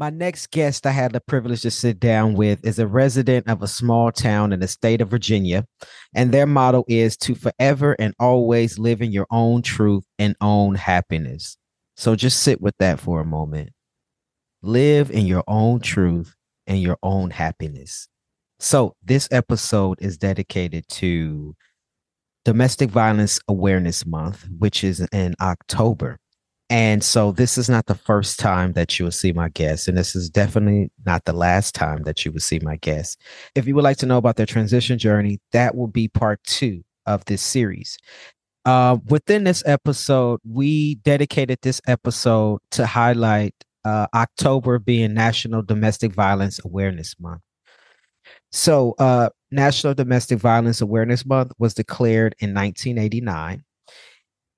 My next guest I had the privilege to sit down with is a resident of a small town in the state of Virginia, and their motto is to forever and always live in your own truth and own happiness. So just sit with that for a moment. Live in your own truth and your own happiness. So, this episode is dedicated to Domestic Violence Awareness Month, which is in October. And so this is not the first time that you will see my guest, and this is definitely not the last time that you will see my guest. If you would like to know about their transition journey, that will be part two of this series. Uh, within this episode, we dedicated this episode to highlight uh, October being National Domestic Violence Awareness Month. So, uh, National Domestic Violence Awareness Month was declared in 1989.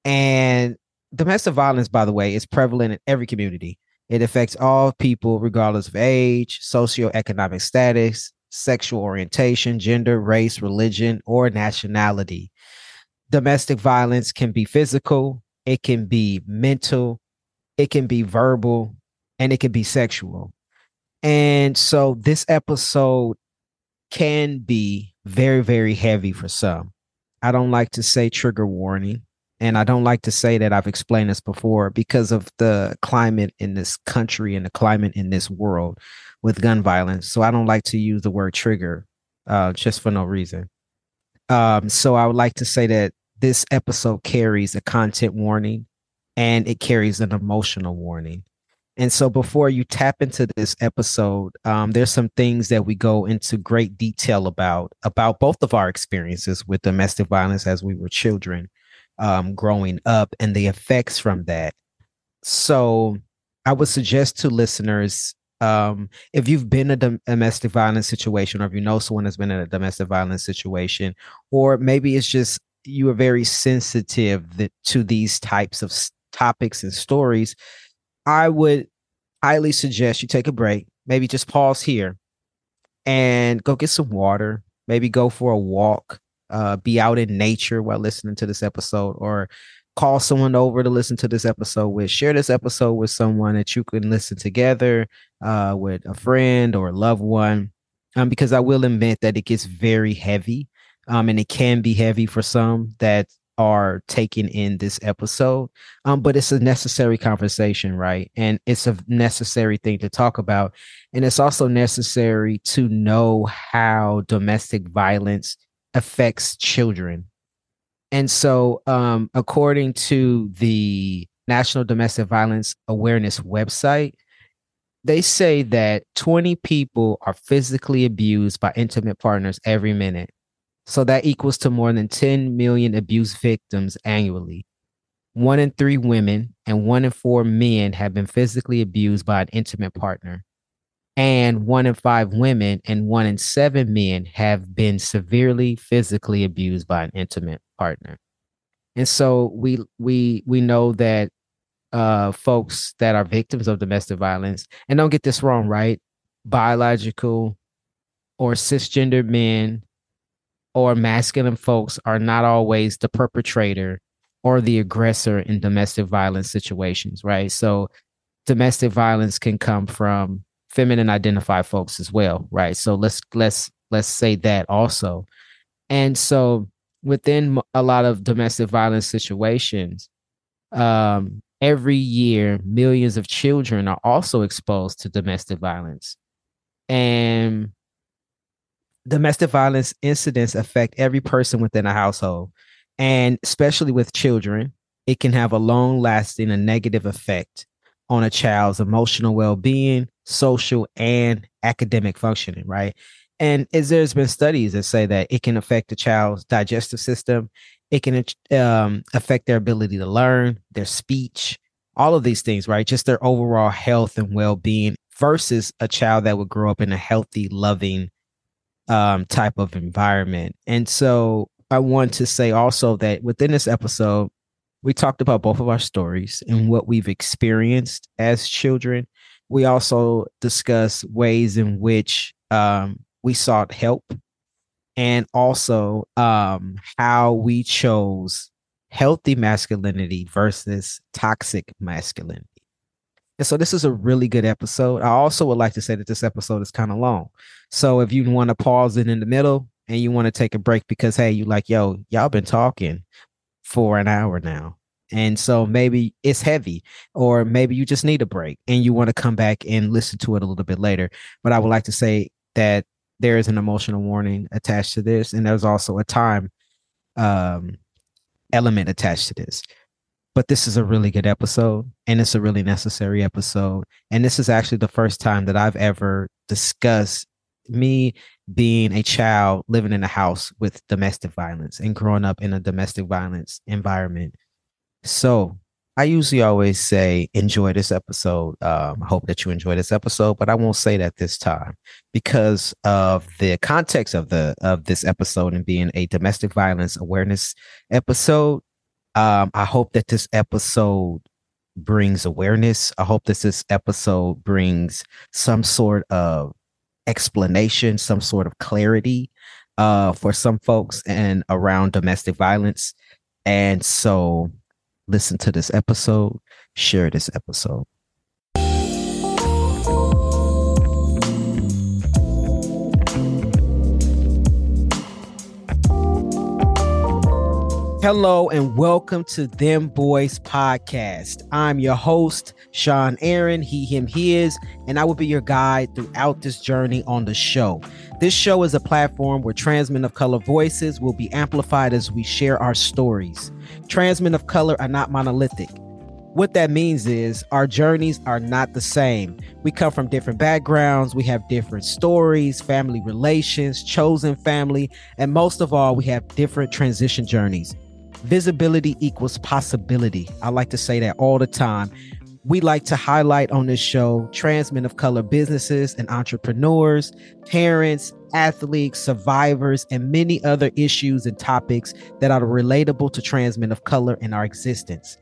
And domestic violence, by the way, is prevalent in every community. It affects all people, regardless of age, socioeconomic status, sexual orientation, gender, race, religion, or nationality. Domestic violence can be physical, it can be mental, it can be verbal, and it can be sexual. And so this episode can be very, very heavy for some. I don't like to say trigger warning and I don't like to say that I've explained this before because of the climate in this country and the climate in this world with gun violence. So I don't like to use the word trigger uh, just for no reason. Um, so I would like to say that this episode carries a content warning and it carries an emotional warning. And so before you tap into this episode, um, there's some things that we go into great detail about about both of our experiences with domestic violence as we were children um, growing up and the effects from that. So I would suggest to listeners um, if you've been in a domestic violence situation or if you know someone has been in a domestic violence situation, or maybe it's just you are very sensitive that, to these types of topics and stories, I would highly suggest you take a break, maybe just pause here and go get some water, maybe go for a walk, uh, be out in nature while listening to this episode or call someone over to listen to this episode with share this episode with someone that you can listen together uh, with a friend or a loved one. Um, because i will admit that it gets very heavy um, and it can be heavy for some that are taken in this episode. Um, but it's a necessary conversation right? And it's a necessary thing to talk about. And it's also necessary to know how domestic violence affects children. And so, um, according to the National Domestic Violence Awareness website, they say that 20 people are physically abused by intimate partners every minute. So that equals to more than 10 million abuse victims annually. One in three women and one in four men have been physically abused by an intimate partner and one in five women and one in seven men have been severely physically abused by an intimate partner. And so we we we know that uh folks that are victims of domestic violence and don't get this wrong right? Biological or cisgender men or masculine folks are not always the perpetrator or the aggressor in domestic violence situations right? So domestic violence can come from feminine identified folks as well, right? So let's let's let's say that also. And so within a lot of domestic violence situations, um, every year millions of children are also exposed to domestic violence. And domestic violence incidents affect every person within a household. And especially with children, it can have a long lasting and negative effect on a child's emotional well being, social and academic functioning, right? And as there's been studies that say that it can affect the child's digestive system, it can um, affect their ability to learn, their speech, all of these things, right? Just their overall health and well being versus a child that would grow up in a healthy, loving um, type of environment. And so I want to say also that within this episode, we talked about both of our stories and what we've experienced as children we also discuss ways in which um, we sought help and also um, how we chose healthy masculinity versus toxic masculinity. And so this is a really good episode. I also would like to say that this episode is kind of long. So if you want to pause it in the middle and you want to take a break because hey, you like, yo, y'all been talking for an hour now. And so maybe it's heavy, or maybe you just need a break and you want to come back and listen to it a little bit later. But I would like to say that there is an emotional warning attached to this, and there's also a time um, element attached to this. But this is a really good episode, and it's a really necessary episode. And this is actually the first time that I've ever discussed me being a child living in a house with domestic violence and growing up in a domestic violence environment. So I usually always say, enjoy this episode. Um, I hope that you enjoy this episode, but I won't say that this time because of the context of the of this episode and being a domestic violence awareness episode. Um, I hope that this episode brings awareness. I hope that this episode brings some sort of explanation, some sort of clarity uh, for some folks and around domestic violence. And so listen to this episode, share this episode. Hello and welcome to Dem Bois Podcast. I'm your host, Sean Aaron, he, him, his, and I will be your guide throughout this journey on the show. This show is a platform where trans men of color voices will be amplified as we share our stories. Trans men of color are not monolithic. What that means is our journeys are not the same. We come from different backgrounds, we have different stories, family relations, chosen family, and most of all, we have different transition journeys. Visibility equals possibility. I like to say that all the time. We like to highlight on this show trans men of color businesses and entrepreneurs, parents, athletes, survivors, and many other issues and topics that are relatable to trans men of color in our existence.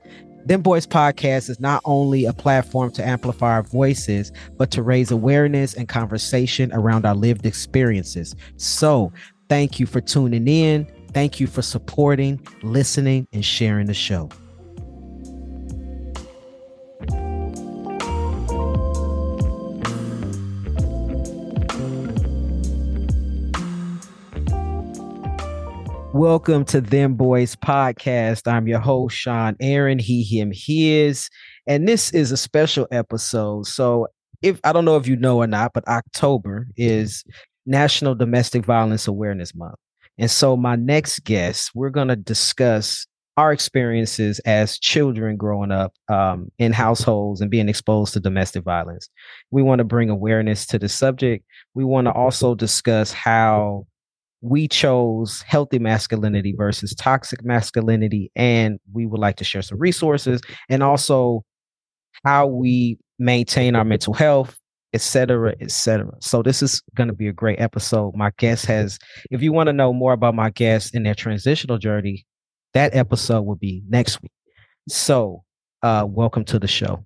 Dem Bois Podcast is not only a platform to amplify our voices, but to raise awareness and conversation around our lived experiences. So, thank you for tuning in. Thank you for supporting, listening, and sharing the show. Welcome to Dem Bois Podcast. I'm your host, Sean Aaron, he, him, his. And this is a special episode. So, if I don't know if you know or not, but October is National Domestic Violence Awareness Month. And so, my next guest, we're going to discuss our experiences as children growing up um, in households and being exposed to domestic violence. We want to bring awareness to the subject. We want to also discuss how we chose healthy masculinity versus toxic masculinity. And we would like to share some resources and also how we maintain our mental health etc etc so this is going to be a great episode. My guest has if you want to know more about my guest and their transitional journey that episode will be next week. So uh welcome to the show.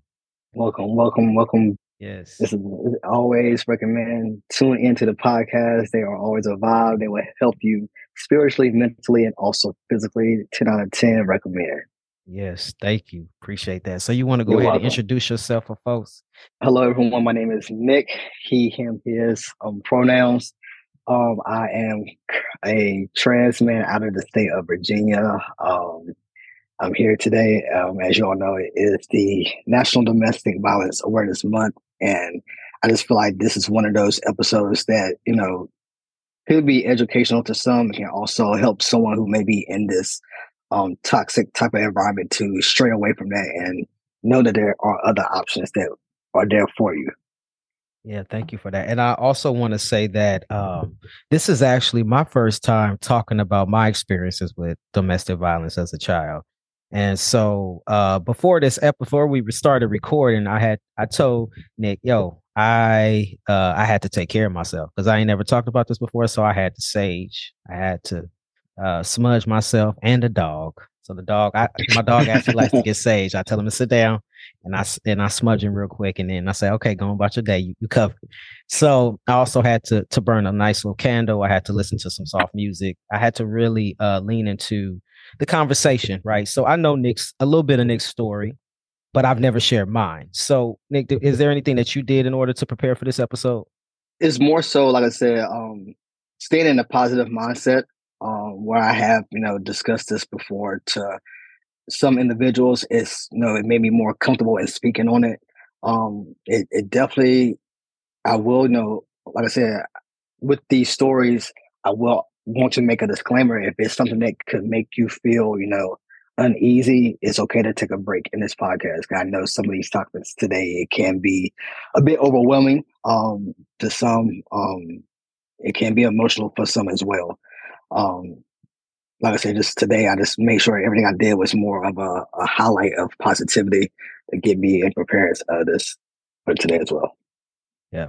Welcome welcome welcome. Yes. This is always recommend tune into the podcast. They are always a vibe. They will help you spiritually mentally and also physically. 10 out of 10 recommend Yes, thank you. Appreciate that. So you want to go You're ahead welcome. and introduce yourself for folks? Hello, everyone. My name is Nick. He, him, his um, pronouns. Um, I am a trans man out of the state of Virginia. Um, I'm here today. Um, as you all know, it is the National Domestic Violence Awareness Month, and I just feel like this is one of those episodes that you know could be educational to some, and can also help someone who may be in this um, toxic type of environment to stray away from that and know that there are other options that are there for you. Yeah, thank you for that. And I also want to say that um, this is actually my first time talking about my experiences with domestic violence as a child. And so uh, before this before we started recording, I had I told Nick, yo, I uh, I had to take care of myself because I ain't never talked about this before. So I had to sage. I had to uh, smudge myself and the dog. So the dog, I, my dog actually likes to get sage. I tell him to sit down, and I and I smudge him real quick, and then I say, "Okay, go on about your day. You, you covered." So I also had to to burn a nice little candle. I had to listen to some soft music. I had to really uh, lean into the conversation, right? So I know Nick's a little bit of Nick's story, but I've never shared mine. So, Nick, is there anything that you did in order to prepare for this episode? It's more so, like I said, um, staying in a positive mindset. Um, where I have, you know, discussed this before to some individuals, it's you know, it made me more comfortable in speaking on it. Um, it, it definitely, I will, you know, like I said, with these stories, I will want to make a disclaimer. If it's something that could make you feel, you know, uneasy, it's okay to take a break in this podcast. I know some of these topics today it can be a bit overwhelming um, to some. Um, it can be emotional for some as well. Um, like I said, just today, I just made sure everything I did was more of a, a highlight of positivity to get me in preparedness of this for today as well. Yeah.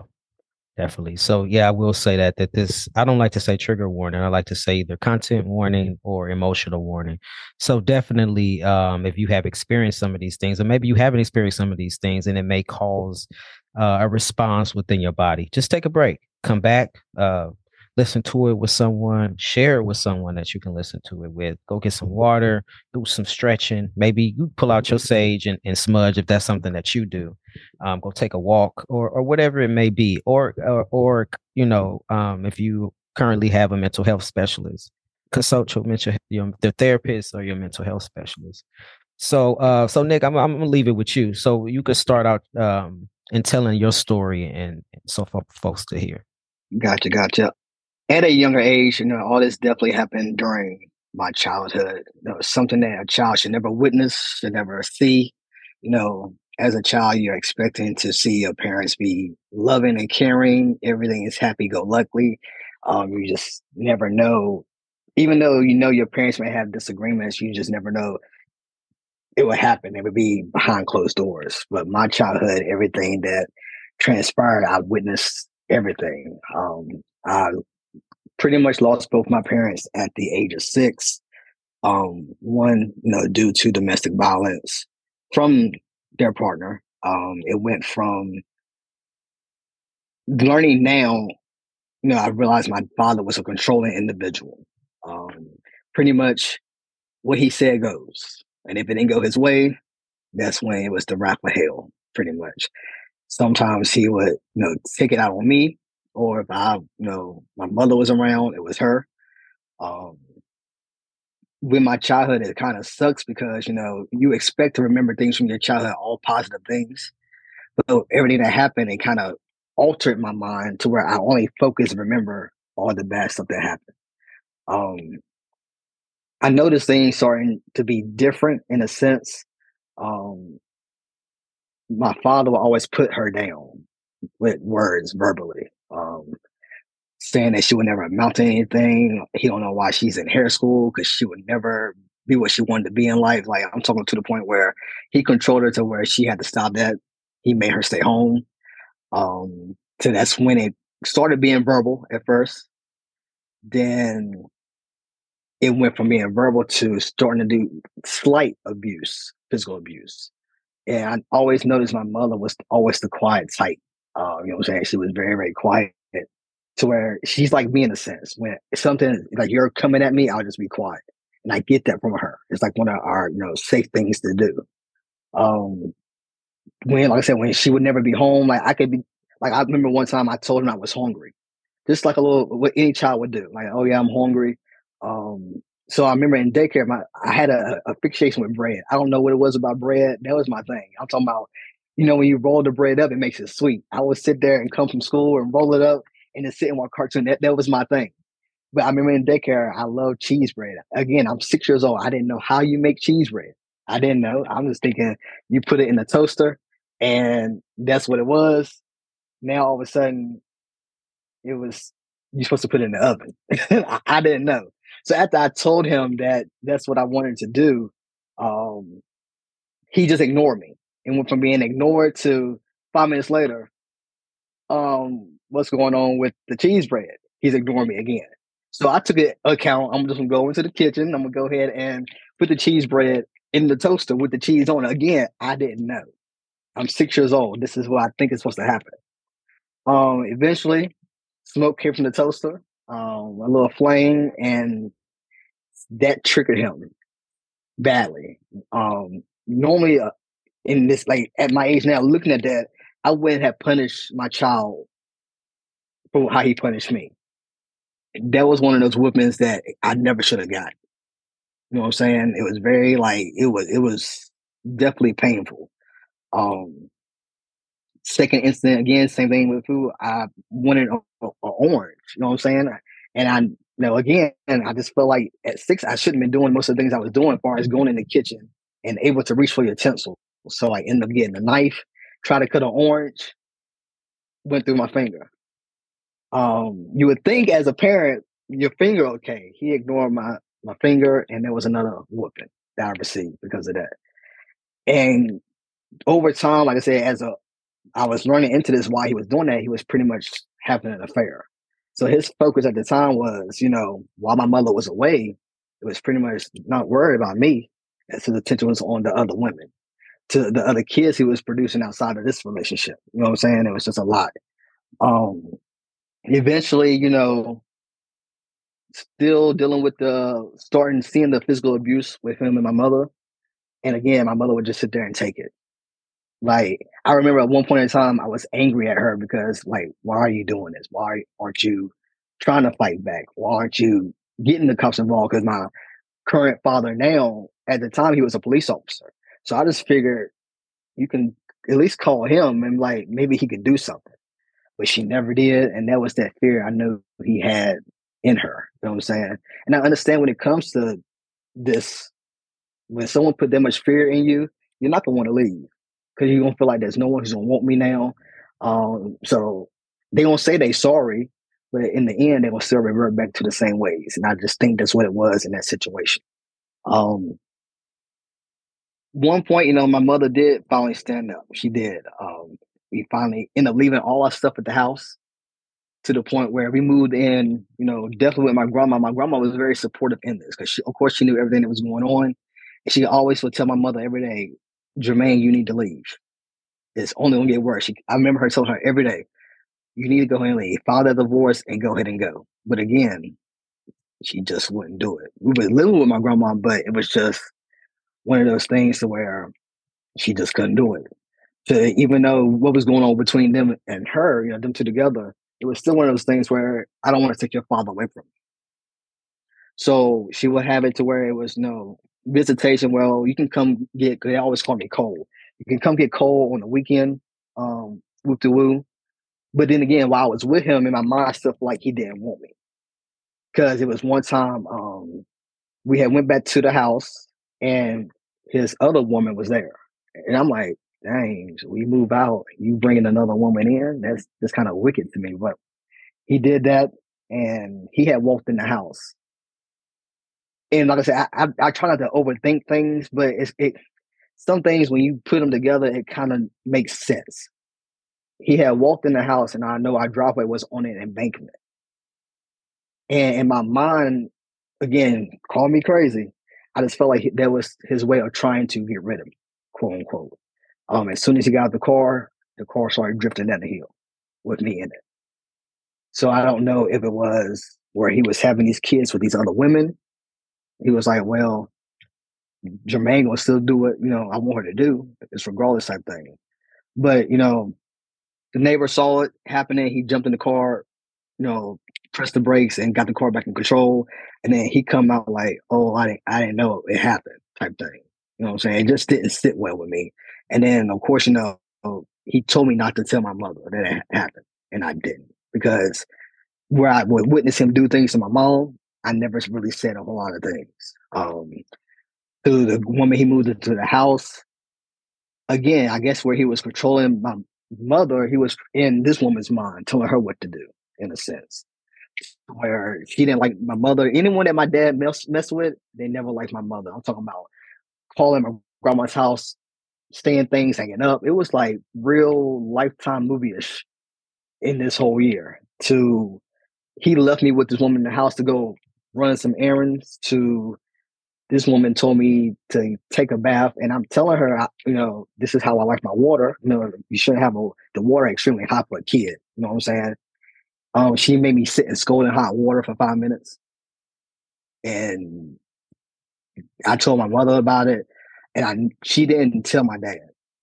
Definitely. So yeah, I will say that that this I don't like to say trigger warning. I like to say either content warning or emotional warning. So definitely um if you have experienced some of these things or maybe you haven't experienced some of these things and it may cause uh, a response within your body, just take a break. Come back, uh listen to it with someone, share it with someone that you can listen to it with. Go get some water, do some stretching. Maybe you pull out your sage and, and smudge if that's something that you do. Um, go take a walk or or whatever it may be. Or or, or you know, um, if you currently have a mental health specialist, consult your mental your the therapist or your mental health specialist. So uh so Nick, I'm I'm gonna leave it with you. So you could start out um in telling your story and, and so for folks to hear. Gotcha, gotcha at a younger age, you know, all this definitely happened during my childhood. It was something that a child should never witness, should never see. You know, as a child, you're expecting to see your parents be loving and caring. Everything is happy go lucky. Um, you just never know. Even though you know your parents may have disagreements, you just never know it would happen. It would be behind closed doors. But my childhood, everything that transpired, I witnessed everything. Um, I pretty much lost both my parents at the age of six. Um, one, you know, due to domestic violence from their partner. Um, it went from learning now, you know, I realized my father was a controlling individual. Um, pretty much what he said goes. And if it didn't go his way, that's when it was the wrath of hell, pretty much. Sometimes he would, you know, take it out on me or if I, you know, my mother was around, it was her. Um, with my childhood, it kind of sucks because you know you expect to remember things from your childhood, all positive things, but everything that happened, it kind of altered my mind to where I only focus and remember all the bad stuff that happened. Um, I noticed things starting to be different in a sense. Um, my father would always put her down with words verbally um, saying that she would never amount to anything. He don't know why she's in hair school because she would never be what she wanted to be in life. Like I'm talking to the point where he controlled her to where she had to stop that. He made her stay home. Um, so that's when it started being verbal at first. Then it went from being verbal to starting to do slight abuse, physical abuse. And I always noticed my mother was always the quiet type. Uh, you know what I'm saying? She was very, very quiet to where she's like me in a sense. When something like you're coming at me, I'll just be quiet. And I get that from her. It's like one of our, you know, safe things to do. Um, when, like I said, when she would never be home, like I could be, like I remember one time I told him I was hungry, just like a little what any child would do. Like, oh yeah, I'm hungry. Um, so I remember in daycare, my I had a, a fixation with bread. I don't know what it was about bread. That was my thing. I'm talking about you know, when you roll the bread up, it makes it sweet. I would sit there and come from school and roll it up and then sit and watch cartoon. That, that was my thing. But I remember in daycare, I love cheese bread. Again, I'm six years old. I didn't know how you make cheese bread. I didn't know. I'm just thinking you put it in the toaster and that's what it was. Now all of a sudden it was you're supposed to put it in the oven. I, I, didn't know. So after I told him that that's what I wanted to do, um, he just ignored me and went from being ignored to five minutes later, um, what's going on with the cheese bread? He's ignoring me again. So I took it account. I'm just gonna go into the kitchen. I'm gonna go ahead and put the cheese bread in the toaster with the cheese on it. Again, I didn't know. I'm six years old. This is what I think is supposed to happen. Um, eventually, smoke came from the toaster, um, a little flame, and that triggered him badly. Um, normally, uh, in this like at my age now, looking at that, I wouldn't have punished my child for how he punished me. That was one of those whoopings that I never should have got. You know what I'm saying? It was very like it was it was definitely painful. Um second incident again, same thing with food. I wanted an orange. You know what I'm saying? And I you know again, I just felt like at six I shouldn't have been doing most of the things I was doing as far as going in the kitchen and able to reach for your utensil. So I ended up getting a knife, try to cut an orange, went through my finger. Um, you would think as a parent, your finger okay. He ignored my my finger, and there was another whooping that I received because of that. And over time, like I said, as a I was running into this while he was doing that, he was pretty much having an affair. So his focus at the time was, you know, while my mother was away, it was pretty much not worried about me. And so the attention was on the other women, to the other kids he was producing outside of this relationship. You know what I'm saying? It was just a lot. Um, eventually, you know, still dealing with the starting seeing the physical abuse with him and my mother. And again, my mother would just sit there and take it. Like I remember at one point in time, I was angry at her because, like, why are you doing this? Why aren't you trying to fight back? Why aren't you getting the cops involved? Because my current father now, at the time, he was a police officer. So I just figured you can at least call him and like maybe he could do something. But she never did, and that was that fear I knew he had in her. You know what I'm saying? And I understand when it comes to this, when someone put that much fear in you, you're not gonna want to leave because you're gonna feel like there's no one who's gonna want me now. Um, so they gonna say they sorry, but in the end, they gonna still revert back to the same ways. And I just think that's what it was in that situation. Um, one point, you know, my mother did finally stand up. She did. Um, we finally ended up leaving all our stuff at the house to the point where we moved in, you know, definitely with my grandma. My grandma was very supportive in this because, of course, she knew everything that was going on. And she always would tell my mother every day, Jermaine, you need to leave. It's only going to get worse. She, I remember her telling her every day, you need to go ahead and leave. File that divorce and go ahead and go. But again, she just wouldn't do it. We were living with my grandma, but it was just one of those things to where she just couldn't do it. So even though what was going on between them and her, you know, them two together, it was still one of those things where I don't want to take your father away from me. So she would have it to where it was no visitation. Well, you can come get. They always call me Cole. You can come get Cole on the weekend. Um, whoop de woo. But then again, while I was with him, in my mind, still like he didn't want me because it was one time um, we had went back to the house and his other woman was there, and I'm like, dang, we move out, you bringing another woman in? That's that's kind of wicked to me. But he did that, and he had walked in the house. And like I said, I, I, I try not to overthink things, but it's it. Some things when you put them together, it kind of makes sense. He had walked in the house, and I know our driveway was on an embankment. And in my mind, again, call me crazy. I just felt like that was his way of trying to get rid of me, quote unquote. Um, as soon as he got out the car, the car started drifting down the hill with me in it. So I don't know if it was where he was having these kids with these other women. He was like, well, Jermaine will still do what, you know, I want her to do. It's regardless type thing. But, you know, the neighbor saw it happening. He jumped in the car, you know, pressed the brakes and got the car back in control. And then he come out like, oh, I didn't, I didn't know it happened type thing. You know what I'm saying? It just didn't sit well with me. And then, of course, you know, he told me not to tell my mother that it happened, and I didn't because where I would witness him do things to my mom, I never really said a whole lot of things. Um, through the woman he moved into the house, again, I guess where he was controlling my mother, he was in this woman's mind, telling her what to do, in a sense. Where she didn't like my mother. Anyone that my dad mess mess with, they never liked my mother. I'm talking about calling my grandma's house staying things hanging up. It was like real lifetime movie ish in this whole year. To he left me with this woman in the house to go run some errands. To this woman told me to take a bath, and I'm telling her, you know, this is how I like my water. You know, you shouldn't have a, the water extremely hot for a kid. You know what I'm saying? Um, she made me sit in scalding hot water for five minutes, and I told my mother about it and I she didn't tell my dad.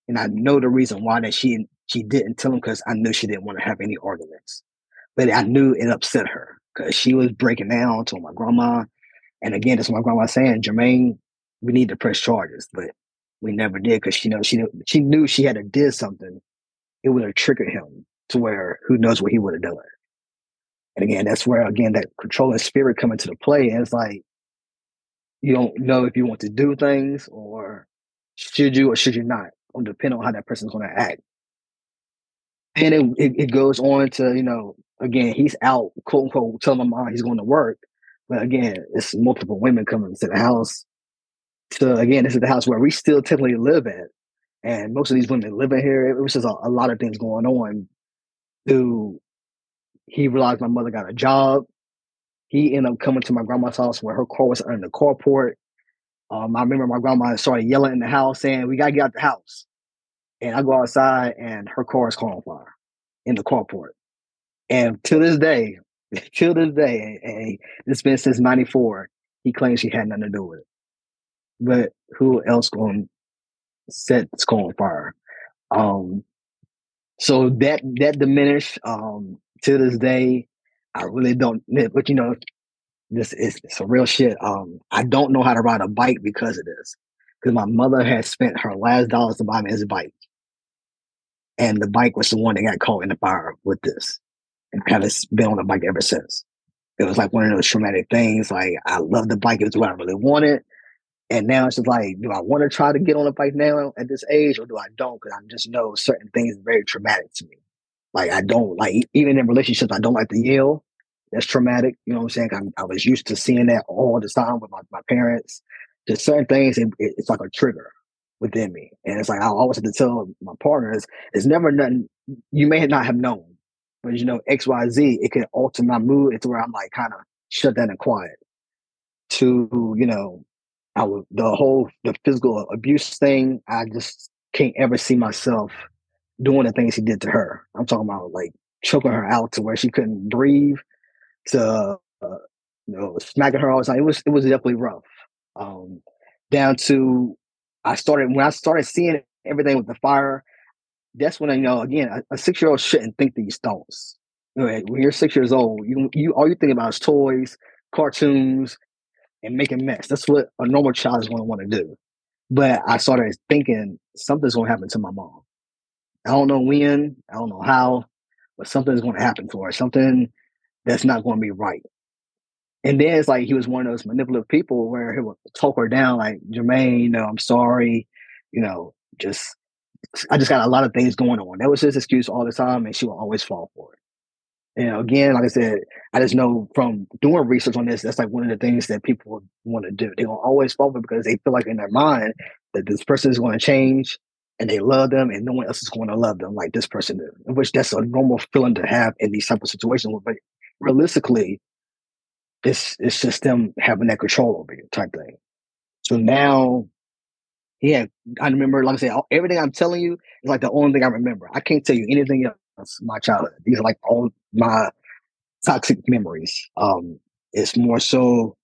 and I know the reason why that she she didn't tell him because I knew she didn't want to have any arguments. But I knew it upset her because she was breaking down to my grandma. And again, that's my grandma saying, Jermaine, we need to press charges, but we never did because she know she she knew she had to did something. It would have triggered him to where who knows what he would have done. And again, that's where again that controlling spirit come into the play. And it's like you don't know if you want to do things or should you or should you not, depending on how that person's going to act. And it, it, it goes on to you know again he's out quote unquote telling my mom he's going to work, but again it's multiple women coming to the house. So again, this is the house where we still technically live at, and most of these women living here. It was just a, a lot of things going on. Who he realized my mother got a job. He ended up coming to my grandma's house where her car was under the carport. Um, I remember my grandma started yelling in the house saying, "We gotta get out the house." And I go outside, and her car is caught on fire in the carport. And to this day, till this day, and it's been since '94, he claims she had nothing to do with it. But who else to set this car on fire? Um, so that that diminished. Um, to this day, I really don't. But you know, this is some real shit. Um, I don't know how to ride a bike because of this. Because my mother had spent her last dollars to buy me this bike, and the bike was the one that got caught in the fire with this, and I haven't been on a bike ever since. It was like one of those traumatic things. Like I love the bike; it was what I really wanted, and now it's just like, do I want to try to get on a bike now at this age, or do I don't? Because I just know certain things are very traumatic to me. Like I don't like even in relationships, I don't like to yell. That's traumatic. You know what I'm saying? I'm, i was used to seeing that all the time with my, my parents. Just certain things, it, it, it's like a trigger within me, and it's like I always have to tell my partners, it's never nothing you may not have known, but you know X Y Z, it can alter my mood. It's where I'm like kind of shut down and quiet. To you know, I would the whole the physical abuse thing. I just can't ever see myself doing the things he did to her. I'm talking about like choking her out to where she couldn't breathe, to uh, you know smacking her all the time. It was it was definitely rough. Um, down to I started when I started seeing everything with the fire. That's when I you know again a, a six year old shouldn't think these thoughts. Know, when you're six years old, you you all you think about is toys, cartoons, and making mess. That's what a normal child is going to want to do. But I started thinking something's going to happen to my mom. I don't know when, I don't know how, but something's going to happen to her. Something that's not going to be right. And then it's like he was one of those manipulative people where he would talk her down, like Jermaine, you know, I'm sorry, you know, just I just got a lot of things going on. That was his excuse all the time, and she will always fall for it. And again, like I said, I just know from doing research on this, that's like one of the things that people want to do. They're gonna always fall for it because they feel like in their mind that this person is going to change and they love them and no one else is going to love them like this person did. Which that's a normal feeling to have in these type of situations. But realistically, it's it's just them having that control over you type thing. So now, yeah, I remember, like I said, everything I'm telling you is like the only thing I remember. I can't tell you anything else. My childhood. These are like all my toxic memories. Um, it's more so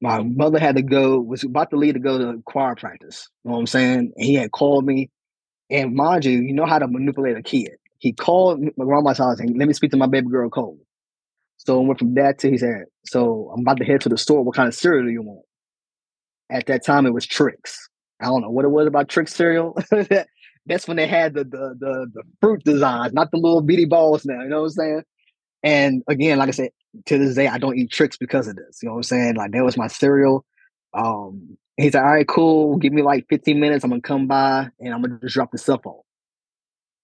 my mother had to go, was about to leave to go to choir practice. You know what I'm saying? And he had called me. And mind you, you know how to manipulate a kid. He called my grandma's house and let me speak to my baby girl Cole. So I went from that to he said, So I'm about to head to the store. What kind of cereal do you want? At that time it was Trix. I don't know what it was about Trix cereal. That's when they had the, the the the fruit designs, not the little bitty balls now. You know what I'm saying? And again, like I said, to this day, I don't eat Trix because of this. You know what I'm saying? Like that was my cereal. Um, he's like, all right, cool. Give me like 15 minutes. I'm gonna come by and I'm gonna just drop the cell phone.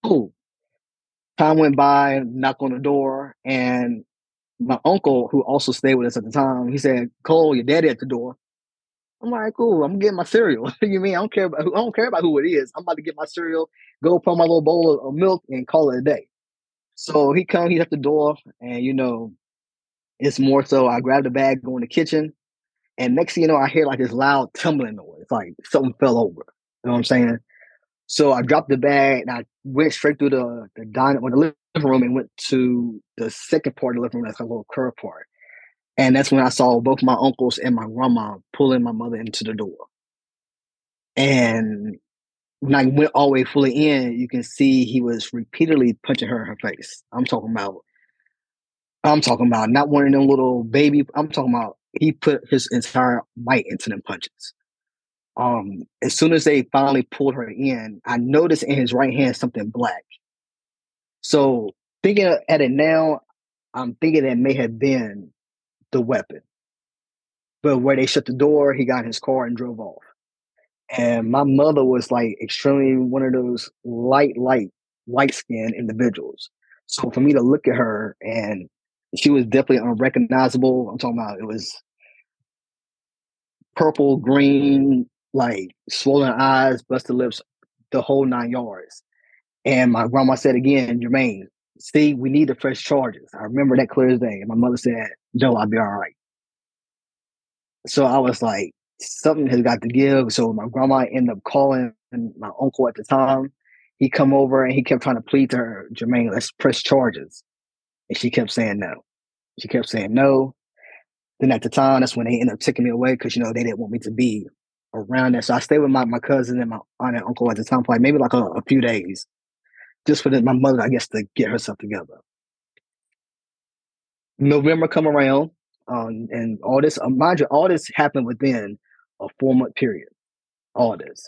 Cool. Time went by, knock on the door, and my uncle, who also stayed with us at the time, he said, Cole, your daddy at the door. I'm like, cool, I'm getting my cereal. you mean I don't care about who I don't care about who it is. I'm about to get my cereal, go put my little bowl of, of milk and call it a day. So he come, he's at the door, and you know, it's more so I grab the bag, go in the kitchen, and next thing you know, I hear like this loud tumbling noise, it's like something fell over. You know what I'm saying? So I dropped the bag and I went straight through the the dining or the living room and went to the second part of the living room, that's a little curve part. And that's when I saw both my uncles and my grandma pulling my mother into the door. And when I went all the way fully in, you can see he was repeatedly punching her in her face. I'm talking about I'm talking about not one of them little baby. I'm talking about he put his entire might into them punches. Um, as soon as they finally pulled her in, I noticed in his right hand something black. So thinking at it now, I'm thinking that may have been the weapon. But where they shut the door, he got his car and drove off. And my mother was like extremely one of those light, light, light skinned individuals. So for me to look at her and she was definitely unrecognizable. I'm talking about it was purple, green, like swollen eyes, busted lips, the whole nine yards. And my grandma said again, Jermaine, see, we need the fresh charges. I remember that clear as day. And my mother said, Joe, I'll be all right. So I was like, something has got to give. So my grandma ended up calling my uncle at the time. He come over and he kept trying to plead to her, Jermaine, let's press charges. And she kept saying no. She kept saying no. Then at the time, that's when they ended up taking me away because you know they didn't want me to be around there. So I stayed with my, my cousin and my aunt and uncle at the time for maybe like a, a few days, just for the, my mother, I guess, to get herself together. November come around, um, and all this, uh, mind you, all this happened within a four month period. All this.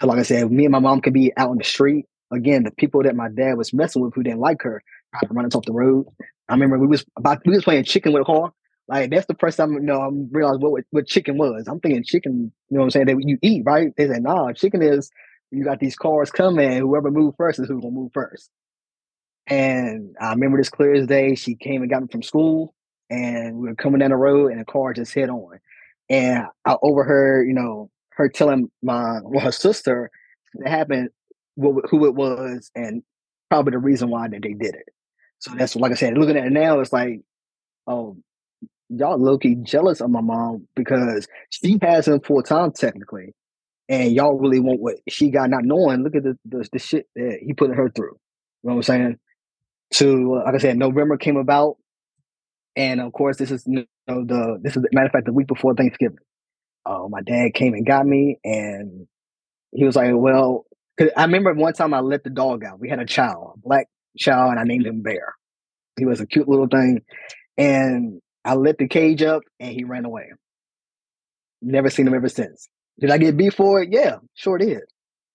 So, like I said, me and my mom could be out on the street. Again, the people that my dad was messing with who didn't like her, running off the road. I remember we was about we was playing chicken with a car. Like that's the first time you know I realized what what chicken was. I'm thinking chicken, you know what I'm saying, that you eat, right? They said, nah, chicken is you got these cars coming, whoever move first is who's gonna move first. And I remember this clear as day. She came and got me from school, and we were coming down the road, and a car just hit on. And I overheard, you know, her telling my well, her sister that happened, what, who it was, and probably the reason why that they did it. So that's like I said, looking at it now, it's like, oh, y'all low key jealous of my mom because she has him full time technically, and y'all really want what she got, not knowing. Look at the the, the shit that he put her through. You know what I'm saying? To like I said, November came about, and of course, this is know, the this is matter of fact the week before Thanksgiving. Uh, my dad came and got me, and he was like, "Well, I remember one time I let the dog out. We had a child, a black child, and I named him Bear. He was a cute little thing. And I lit the cage up and he ran away. Never seen him ever since. Did I get beat for it? Yeah, sure did.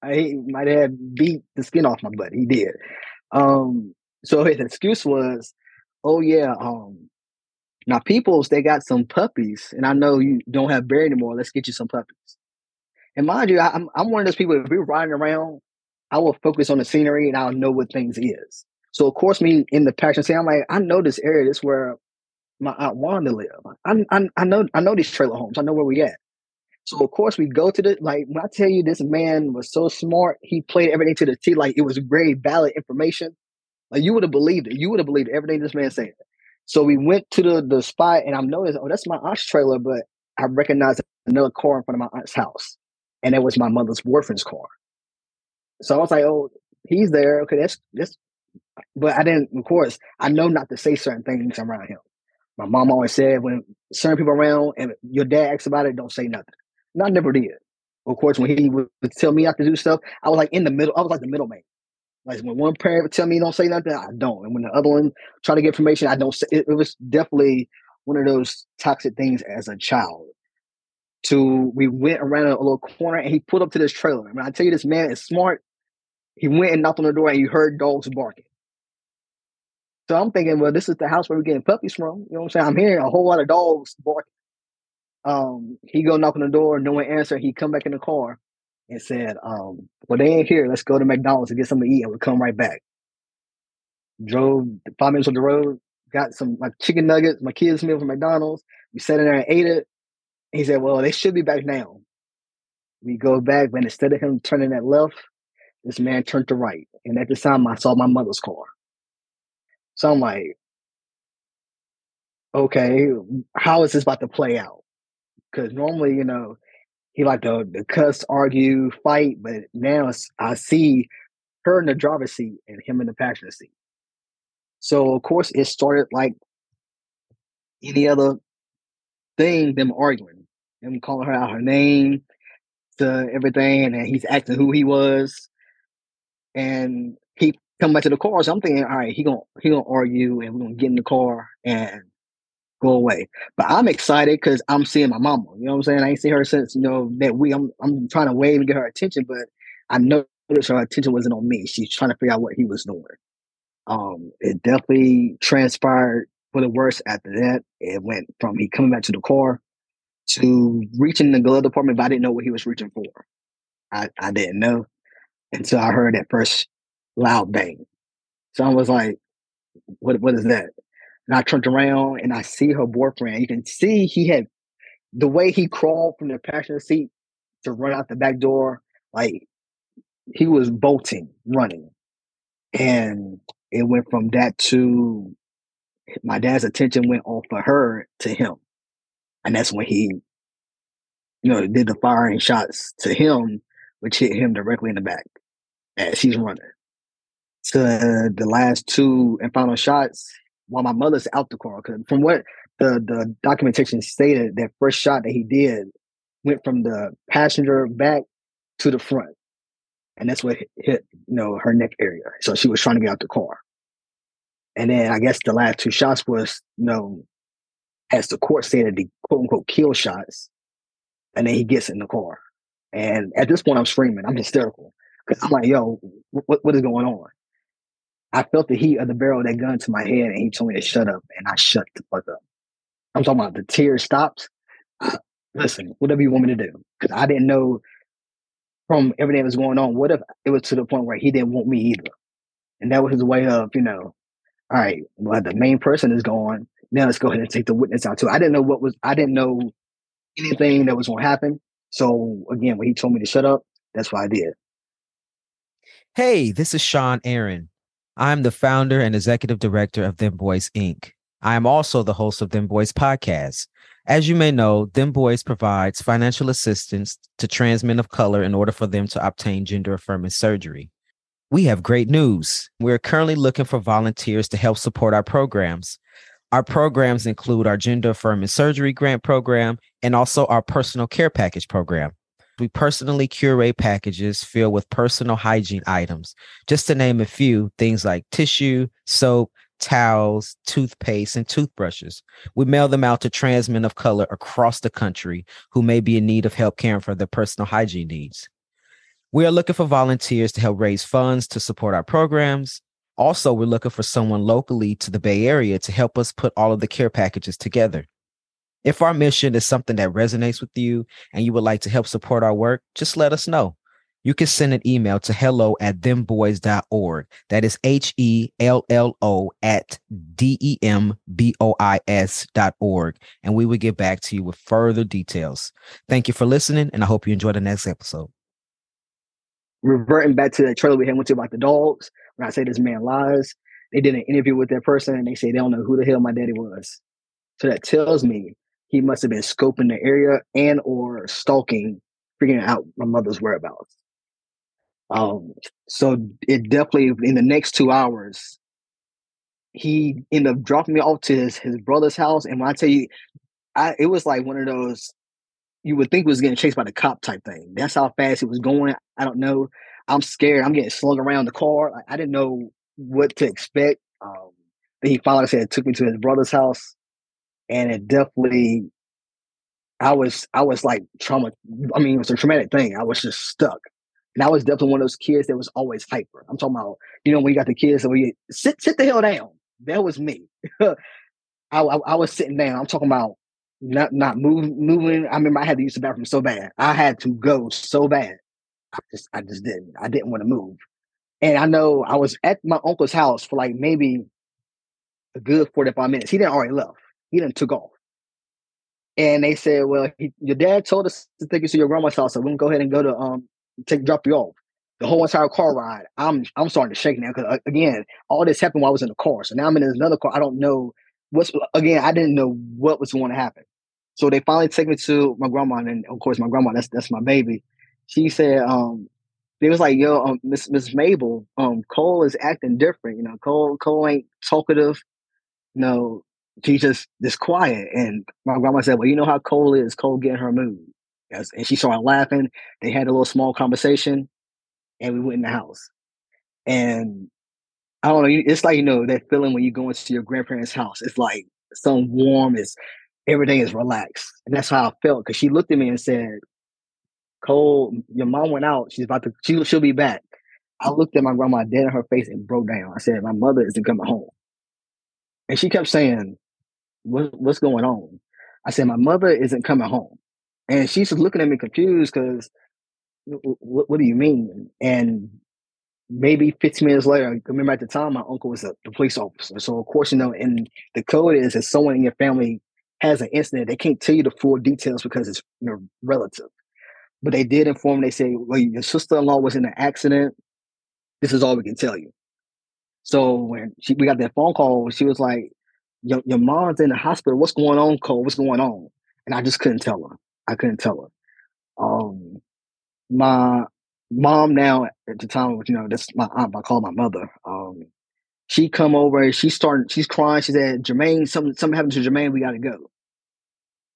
I might have beat the skin off my butt. He did. Um, so his excuse was, oh yeah, um, now peoples, they got some puppies, and I know you don't have Bear anymore. Let's get you some puppies. And mind you, I'm I'm one of those people. If we're riding around, I will focus on the scenery and I'll know what things is. So of course, me in the passion say, I'm like, I know this area. This is where my aunt Wanda live. I, I, I know I know these trailer homes. I know where we at. So of course we go to the like when I tell you this man was so smart, he played everything to the T like it was very valid information. Like you would have believed it. You would have believed everything this man said. So we went to the the spot and I'm noticing, oh, that's my aunt's trailer, but I recognized another car in front of my aunt's house. And it was my mother's boyfriend's car. So I was like, oh, he's there. Okay, that's that's but I didn't, of course, I know not to say certain things around him. My mom always said when certain people around and your dad asks about it, don't say nothing. And I never did. Of course, when he would tell me not to do stuff, I was like in the middle. I was like the middleman. Like when one parent would tell me don't say nothing, I don't. And when the other one try to get information, I don't say. It, it was definitely one of those toxic things as a child. To we went around a little corner and he pulled up to this trailer. I mean, I tell you, this man is smart. He went and knocked on the door and you heard dogs barking. So I'm thinking, well, this is the house where we're getting puppies from. You know what I'm saying? I'm hearing a whole lot of dogs barking. Um, he go knock on the door, no one answer. He come back in the car and said, um, well, they ain't here. Let's go to McDonald's and get something to eat and we'll come right back. Drove five minutes on the road, got some like chicken nuggets, my kids' meal from McDonald's. We sat in there and ate it. He said, well, they should be back now. We go back, but instead of him turning that left, this man turned to right. And at the time, I saw my mother's car. So I'm like, okay, how is this about to play out? Because normally, you know, he like to, to cuss, argue, fight, but now I see her in the driver's seat and him in the passenger seat. So of course, it started like any other thing, them arguing, them calling her out her name, to everything, and he's acting who he was. And he come back to the car. So I'm thinking, all right, he gonna he gonna argue, and we're gonna get in the car and go away. But I'm excited because I'm seeing my mama. You know what I'm saying? I ain't seen her since you know that we. I'm I'm trying to wave and get her attention, but I noticed her attention wasn't on me. She's trying to figure out what he was doing. Um, it definitely transpired for the worse after that. It went from he coming back to the car to reaching the glove department, but I didn't know what he was reaching for. I, I didn't know until I heard that first loud bang. So I was like, what what is that? And I turned around and I see her boyfriend. You can see he had the way he crawled from the passenger seat to run out the back door, like he was bolting, running. And it went from that to my dad's attention went off of her to him. And that's when he, you know, did the firing shots to him, which hit him directly in the back as he's running. To the last two and final shots, while my mother's out the car, because from what the, the documentation stated, that first shot that he did went from the passenger back to the front. And that's what hit, you know, her neck area. So she was trying to get out the car. And then I guess the last two shots was, you know, as the court stated, the quote unquote kill shots. And then he gets in the car. And at this point, I'm screaming. I'm hysterical. Because I'm like, yo, what, what is going on? I felt the heat of the barrel of that gun to my head, and he told me to shut up, and I shut the fuck up. I'm talking about the tears stopped. listen, whatever you want me to do. Because I didn't know from everything that was going on, what if it was to the point where he didn't want me either? And that was his way of, you know, all right, well, the main person is gone. Now let's go ahead and take the witness out too. I didn't know what was, I didn't know anything that was going to happen. So again, when he told me to shut up, that's what I did. Hey, this is Sean Aaron. I'm the founder and executive director of Dem Bois Inc. I am also the host of Dem Bois podcast. As you may know, Dem Bois provides financial assistance to trans men of color in order for them to obtain gender affirming surgery we have great news. We're currently looking for volunteers to help support our programs. Our programs include our gender affirming surgery grant program and also our personal care package program. We personally curate packages filled with personal hygiene items. Just to name a few, things like tissue, soap, towels, toothpaste, and toothbrushes. We mail them out to trans men of color across the country who may be in need of help caring for their personal hygiene needs. We are looking for volunteers to help raise funds to support our programs. Also, we're looking for someone locally to the Bay Area to help us put all of the care packages together. If our mission is something that resonates with you and you would like to help support our work, just let us know. You can send an email to hello at dembois.org. That is H E L L O at D E M B O I S dot org. And we will get back to you with further details. Thank you for listening, and I hope you enjoy the next episode reverting back to that trailer we had went to about the dogs, when I say this man lies, they did an interview with that person and they say they don't know who the hell my daddy was. So that tells me he must have been scoping the area and or stalking, figuring out my mother's whereabouts. Um, so it definitely in the next two hours, he ended up dropping me off to his, his brother's house. And when I tell you, I it was like one of those you would think was getting chased by the cop type thing. That's how fast it was going. I don't know. I'm scared. I'm getting slung around the car. Like, I didn't know what to expect. Um, then he finally said took me to his brother's house, and it definitely. I was I was like trauma. I mean, it was a traumatic thing. I was just stuck, and I was definitely one of those kids that was always hyper. I'm talking about you know when you got the kids that we sit sit the hell down. That was me. I, I, I was sitting down. I'm talking about not not move, moving. I remember I had to use the bathroom so bad. I had to go so bad. I just I just didn't. I didn't want to move. And I know I was at my uncle's house for like maybe a good 45 minutes. He didn't already left. He didn't took off. And they said, Well, he, your dad told us to take you to your grandma's house, so we can go ahead and go to um take drop you off. The whole entire car ride, I'm I'm starting to shake now because uh, again, all this happened while I was in the car. So now I'm in another car. I don't know what's again. I didn't know what was going to happen. So they finally take me to my grandma, and of course, my grandma, that's that's my baby. She said, um, they was like, yo, um, Miss Miss Mabel, um, Cole is acting different. You know, Cole Cole ain't talkative. You know, she's just just quiet. And my grandma said, well, you know how Cole is. Cole getting her mood. and she started laughing. They had a little small conversation, and we went in the house. And I don't know. It's like you know that feeling when you go into your grandparents' house. It's like some warm. Is everything is relaxed, and that's how I felt. Because she looked at me and said, "Cole, your mom went out. She's about to. She, she'll be back." I looked at my grandma dead in her face and broke down. I said, "My mother isn't coming home," and she kept saying, what, "What's going on?" I said, "My mother isn't coming home," and she's just looking at me confused because, what, what do you mean? And maybe 15 minutes later, I remember at the time my uncle was a, police officer. So of course, you know, and the code is if someone in your family has an incident, they can't tell you the full details because it's you know relative. But they did inform. They say, "Well, your sister-in-law was in an accident. This is all we can tell you." So when she, we got that phone call, she was like, your, your mom's in the hospital. What's going on, Cole? What's going on?" And I just couldn't tell her. I couldn't tell her. Um, my mom now at the time, you know, that's my aunt. I call my mother. Um, she come over. She started. She's crying. She said, "Jermaine, something something happened to Jermaine. We got to go."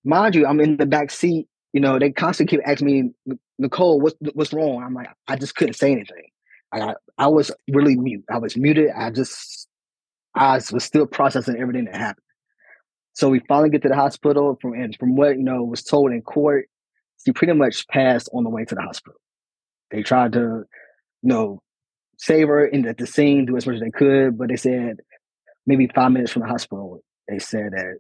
Mind you, I'm in the back seat. You know, they constantly keep asking me, Nicole, what's what's wrong? I'm like, I just couldn't say anything. I I was really mute. I was muted. I just I was still processing everything that happened. So we finally get to the hospital. From and from what you know was told in court, she pretty much passed on the way to the hospital. They tried to, you know, save her in the, the scene, do as much as they could, but they said maybe five minutes from the hospital, they said that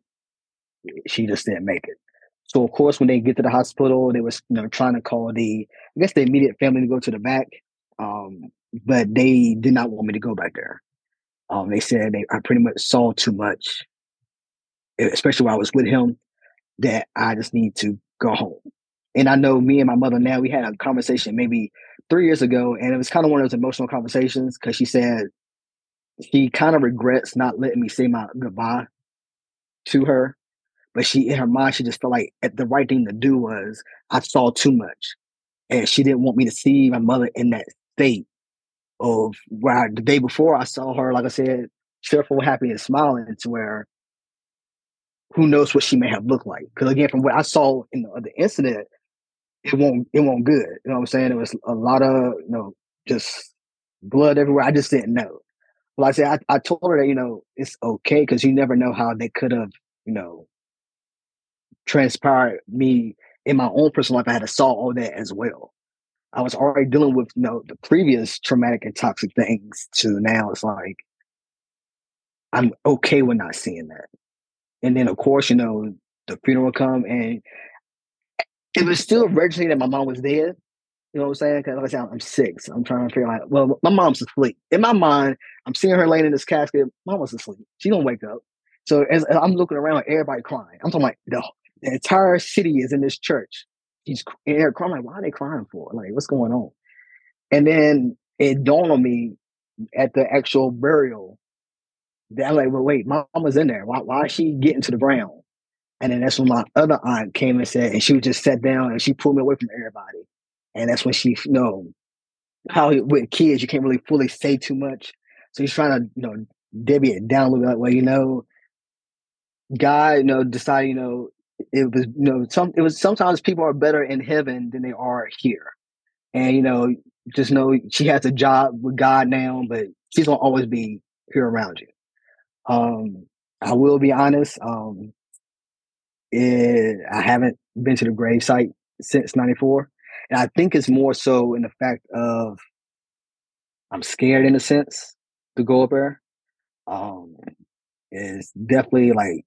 she just didn't make it. So of course, when they get to the hospital, they was you know trying to call the I guess the immediate family to go to the back, um, but they did not want me to go back there. Um, they said they I pretty much saw too much, especially while I was with him, that I just need to go home. And I know me and my mother now, we had a conversation maybe three years ago, and it was kind of one of those emotional conversations because she said she kind of regrets not letting me say my goodbye to her. But she, in her mind, she just felt like the right thing to do was I saw too much. And she didn't want me to see my mother in that state of where the day before I saw her, like I said, cheerful, happy, and smiling to where who knows what she may have looked like. Because again, from what I saw in the, the incident, it won't it won't good. You know what I'm saying? It was a lot of you know just blood everywhere. I just didn't know. Well, I said I, I told her that you know it's okay because you never know how they could have you know transpired me in my own personal life. I had to saw all that as well. I was already dealing with you know the previous traumatic and toxic things to now it's like I'm okay with not seeing that. And then of course, you know, the funeral come and it was still registering that my mom was dead. You know what I'm saying? Because like I said, I'm six. I'm trying to figure out. Well, my mom's asleep. In my mind, I'm seeing her laying in this casket. Mama's asleep. She don't wake up. So as, as I'm looking around, everybody crying. I'm talking like the entire city is in this church. She's and they're crying. Like, why are they crying for? Like, what's going on? And then it dawned on me at the actual burial that I'm like, well, wait, mama's in there. Why, why is she getting to the ground? And then that's when my other aunt came and said, and she just sat down and she pulled me away from everybody. And that's when she, you know, how with kids, you can't really fully say too much. So he's trying to, you know, Debbie it down a little bit like, well, you know, God, you know, decided, you know, it was, you know, some, it was sometimes people are better in heaven than they are here. And, you know, just know she has a job with God now, but she's gonna always be here around you. Um, I will be honest. Um, it, I haven't been to the grave site since 94. And I think it's more so in the fact of I'm scared in a sense to go up there. Um, it's definitely like,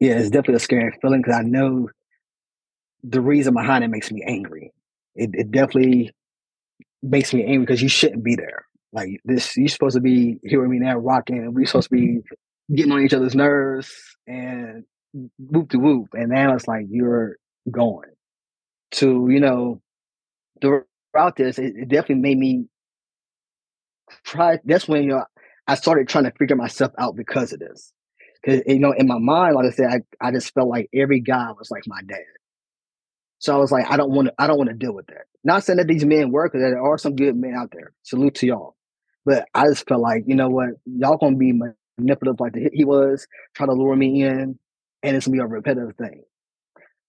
yeah, it's definitely a scary feeling because I know the reason behind it makes me angry. It, it definitely makes me angry because you shouldn't be there. Like this, you're supposed to be hearing me now rocking. And we're supposed to be mm-hmm. getting on each other's nerves, and whoop to whoop, and now it's like you're going to you know throughout this. It, it definitely made me try. That's when you know I started trying to figure myself out because of this. Because you know, in my mind, like I said, I, I just felt like every guy was like my dad. So I was like, I don't want to, I don't want to deal with that. Not saying that these men work, because there are some good men out there. Salute to y'all. But I just felt like, you know what, y'all gonna be manipulative like he was, try to lure me in, and it's gonna be a repetitive thing.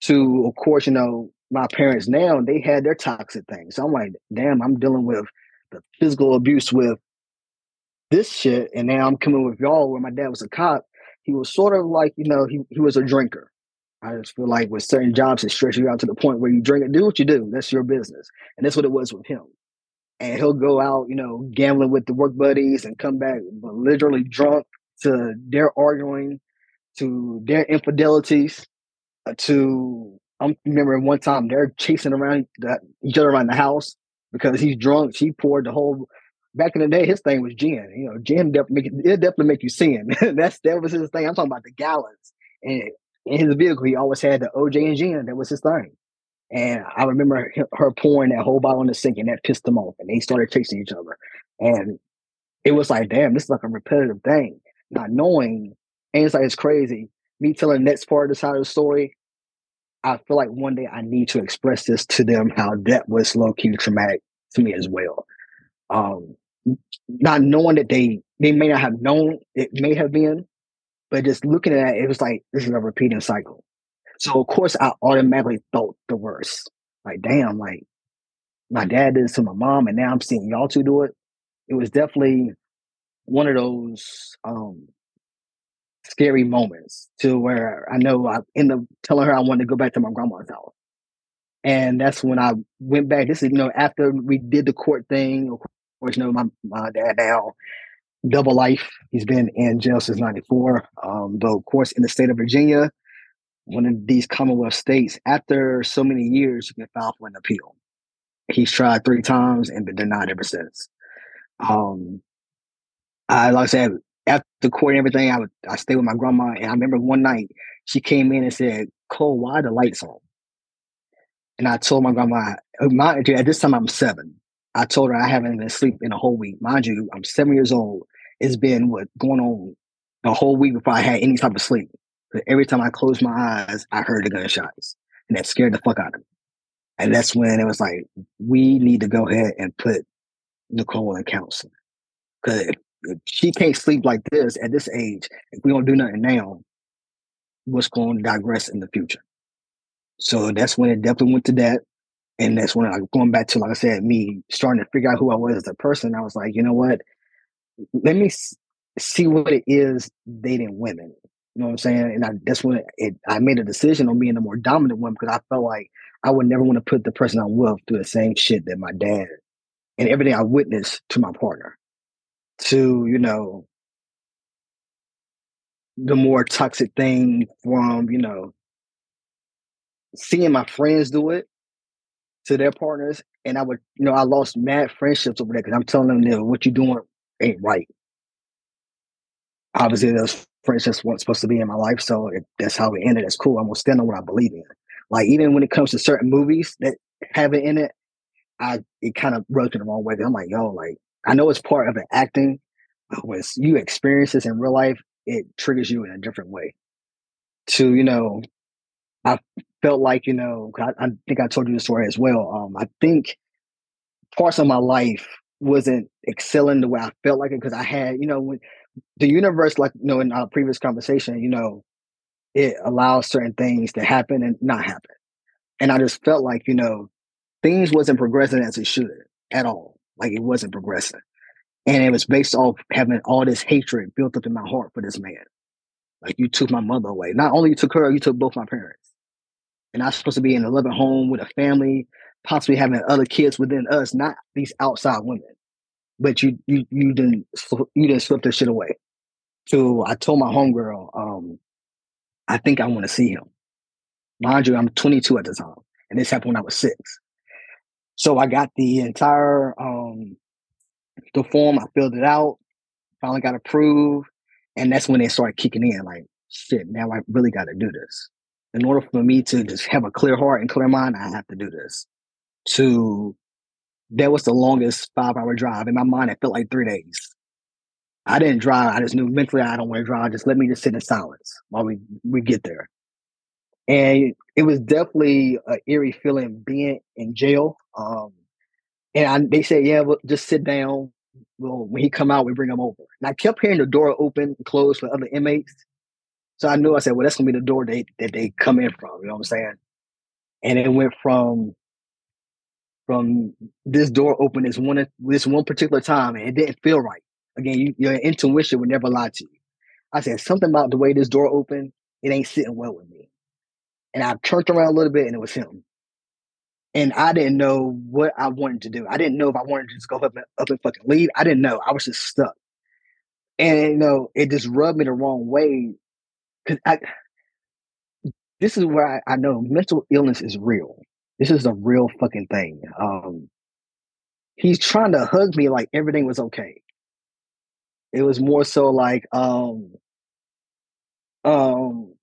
To, of course, you know, my parents now, they had their toxic things. So I'm like, damn, I'm dealing with the physical abuse with this shit. And now I'm coming with y'all where my dad was a cop. He was sort of like, you know, he, he was a drinker. I just feel like with certain jobs, it stretches you out to the point where you drink it, do what you do. That's your business. And that's what it was with him. And he'll go out, you know, gambling with the work buddies and come back literally drunk to their arguing, to their infidelities, uh, to I remember one time they're chasing around the, each other around the house because he's drunk. She poured the whole. Back in the day, his thing was gin. You know, gin definitely make it definitely make you sin. That's that was his thing. I'm talking about the gallons. And in his vehicle, he always had the OJ and gin. That was his thing. And I remember her pouring that whole bottle in the sink, and that pissed him off. And they started chasing each other. And it was like, damn, this is like a repetitive thing. Not knowing, and it's like it's crazy. Me telling the next part of the side of the story, I feel like one day I need to express this to them how that was low key traumatic to me as well. Um, not knowing that they they may not have known it may have been, but just looking at it, it was like this is a repeating cycle. So of course I automatically thought the worst. Like, damn, like my dad did this to my mom, and now I'm seeing y'all two do it. It was definitely one of those um scary moments to where I know I end up telling her I wanted to go back to my grandma's house. And that's when I went back. This is, you know, after we did the court thing, of course, know, my, my dad now, double life. He's been in jail since 94. Um, though, of course, in the state of Virginia, one of these Commonwealth states, after so many years, you can file for an appeal. He's tried three times and been denied ever since. Um, I, like I said, after court and everything, I would I stayed with my grandma, and I remember one night she came in and said, "Cole, why are the lights on?" And I told my grandma, uh, my, at this time I'm seven. I told her I haven't been asleep in a whole week. Mind you, I'm seven years old. It's been what going on a whole week before I had any type of sleep. But every time I closed my eyes, I heard the gunshots, and that scared the fuck out of me. And that's when it was like, we need to go ahead and put Nicole in counseling. Because if if she can't sleep like this at this age, if we don't do nothing now, what's going to digress in the future? So that's when it definitely went to that. And that's when I going back to, like I said, me starting to figure out who I was as a person. I was like, you know what? Let me see what it is dating women. You know what I'm saying? And I, that's when it, I made a decision on being the more dominant one because I felt like I would never want to put the person I'm with through the same shit that my dad and everything I witnessed to my partner to, you know, the more toxic thing from, you know, seeing my friends do it to their partners. And I would, you know, I lost mad friendships over there because I'm telling them that what you're doing ain't right. Obviously, those friendships weren't supposed to be in my life. So if that's how it ended, that's cool. I'm gonna stand on what I believe in. Like even when it comes to certain movies that have it in it, I it kind of rubs me the wrong way. I'm like, yo, like I know it's part of the acting, but when you experience this in real life, it triggers you in a different way. To, you know, I felt like, you know, I, I think I told you the story as well. Um, I think parts of my life wasn't excelling the way I felt like it because I had, you know, when the universe, like you know, in our previous conversation, you know, it allows certain things to happen and not happen. And I just felt like, you know, things wasn't progressing as it should at all. Like it wasn't progressing. And it was based off having all this hatred built up in my heart for this man. Like you took my mother away. Not only you took her, you took both my parents. And I'm supposed to be in a loving home with a family, possibly having other kids within us, not these outside women. But you you you didn't you didn't slip this shit away. So I told my homegirl, um, I think I want to see him. Mind you, I'm 22 at the time, and this happened when I was six. So I got the entire um, the form. I filled it out. Finally got approved, and that's when it started kicking in. Like shit, now I really got to do this. In order for me to just have a clear heart and clear mind, I have to do this. To that was the longest five hour drive in my mind. It felt like three days. I didn't drive. I just knew mentally I don't want to drive. Just let me just sit in silence while we we get there. And it was definitely an eerie feeling being in jail. Um, and I, they said, yeah, well, just sit down. Well, when he come out, we bring him over. And I kept hearing the door open and close for other inmates. So I knew I said, well, that's gonna be the door they that they come in from. You know what I'm saying? and it went from from this door open this one this one particular time, and it didn't feel right. Again, you, your intuition would never lie to you. I said something about the way this door opened. It ain't sitting well with me. And I turned around a little bit, and it was him. And I didn't know what I wanted to do. I didn't know if I wanted to just go up and up and fucking leave. I didn't know. I was just stuck. And you know, it just rubbed me the wrong way. Cause I this is where I, I know mental illness is real. This is a real fucking thing. Um he's trying to hug me like everything was okay. It was more so like, um, um,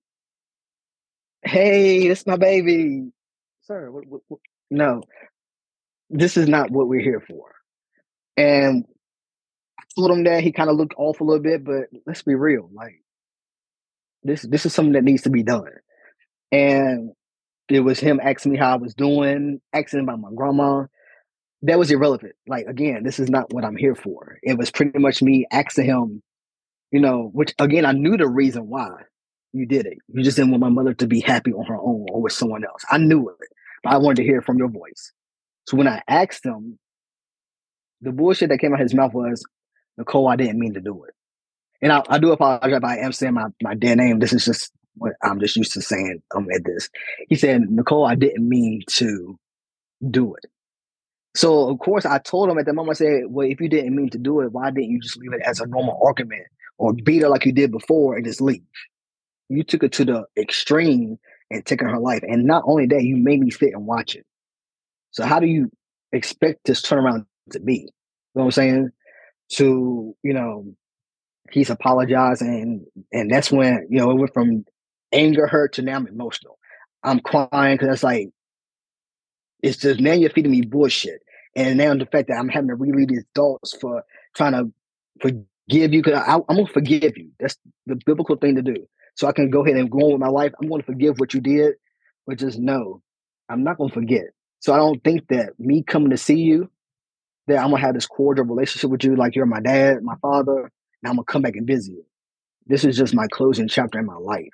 hey, this is my baby, sir. What, what, what? No, this is not what we're here for. And I told him that he kind of looked off a little bit, but let's be real, like this this is something that needs to be done. And it was him asking me how I was doing, asking about my grandma. That was irrelevant. Like again, this is not what I'm here for. It was pretty much me asking him, you know, which again I knew the reason why you did it. You just didn't want my mother to be happy on her own or with someone else. I knew it, but I wanted to hear from your voice. So when I asked him, the bullshit that came out of his mouth was, Nicole, I didn't mean to do it. And I, I do apologize if I am saying my, my dead name. This is just what I'm just used to saying um, at this. He said, Nicole, I didn't mean to do it. So of course I told him at the moment, I said, Well, if you didn't mean to do it, why didn't you just leave it as a normal argument or beat her like you did before and just leave? You took it to the extreme and taking her life. And not only that, you made me sit and watch it. So how do you expect this turnaround to be? You know what I'm saying? To, you know, he's apologizing and that's when, you know, it went from anger hurt to now I'm emotional. I'm crying because it's like it's just now you're feeding me bullshit. And now the fact that I'm having to relive these thoughts for trying to forgive you, because I'm gonna forgive you. That's the biblical thing to do. So I can go ahead and go on with my life. I'm gonna forgive what you did, but just know I'm not gonna forget. So I don't think that me coming to see you, that I'm gonna have this cordial relationship with you, like you're my dad, my father, and I'm gonna come back and visit you. This is just my closing chapter in my life.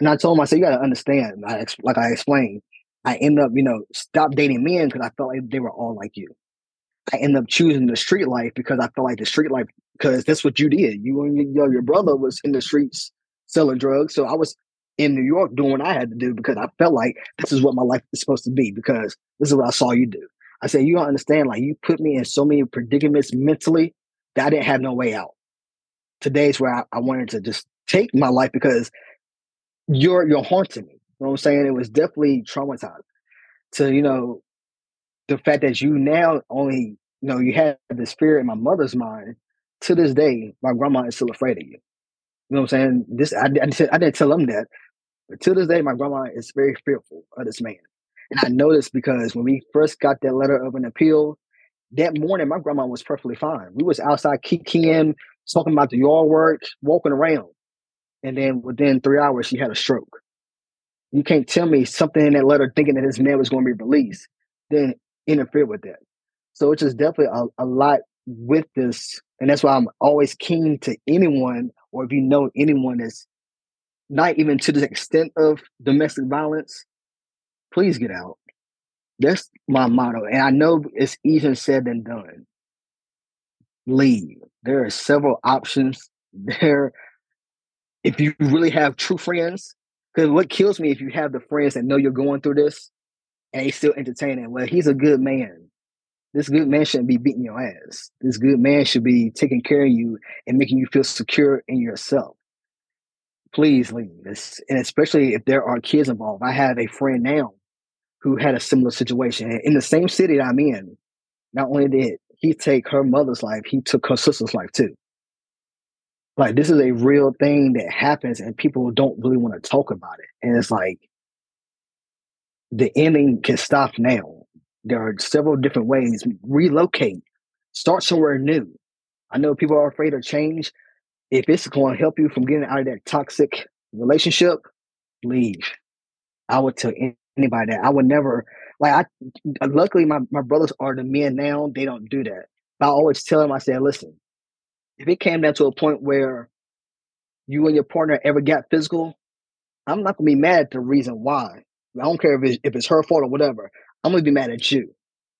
And I told him, I said, you gotta understand, I, like I explained, I ended up, you know, stop dating men because I felt like they were all like you. I ended up choosing the street life because I felt like the street life, because that's what you did. You and your, your brother was in the streets selling drugs. So I was in New York doing what I had to do because I felt like this is what my life is supposed to be because this is what I saw you do. I said, you don't understand. Like you put me in so many predicaments mentally that I didn't have no way out. Today's where I, I wanted to just take my life because you're you're haunting me You know what I'm saying? It was definitely traumatizing to, you know, the fact that you now only, you know, you had this fear in my mother's mind. To this day, my grandma is still afraid of you. You know what I'm saying? This I, I, I didn't tell them that, but to this day, my grandma is very fearful of this man. And I noticed because when we first got that letter of an appeal, that morning my grandma was perfectly fine. We was outside kikiing, talking about the yard work, walking around. And then within three hours, she had a stroke. You can't tell me something in that letter thinking that this man was going to be released, then interfere with that. So it's just definitely a, a lot with this. And that's why I'm always keen to anyone, or if you know anyone that's not even to the extent of domestic violence, please get out. That's my motto. And I know it's easier said than done. Leave. There are several options there. If you really have true friends, because what kills me if you have the friends that know you're going through this and they still entertaining. Well, he's a good man. This good man shouldn't be beating your ass. This good man should be taking care of you and making you feel secure in yourself. Please leave this, and especially if there are kids involved. I have a friend now who had a similar situation in the same city that I'm in. Not only did he take her mother's life, he took her sister's life too. Like this is a real thing that happens and people don't really want to talk about it. And it's like the ending can stop now. There are several different ways. Relocate. Start somewhere new. I know people are afraid of change. If it's going to help you from getting out of that toxic relationship, leave. I would tell anybody that. I would never like I luckily my, my brothers are the men now, they don't do that. But I always tell them, I say, listen, if it came down to a point where you and your partner ever got physical, I'm not gonna be mad at the reason why. I don't care if it's, if it's her fault or whatever. I'm gonna be mad at you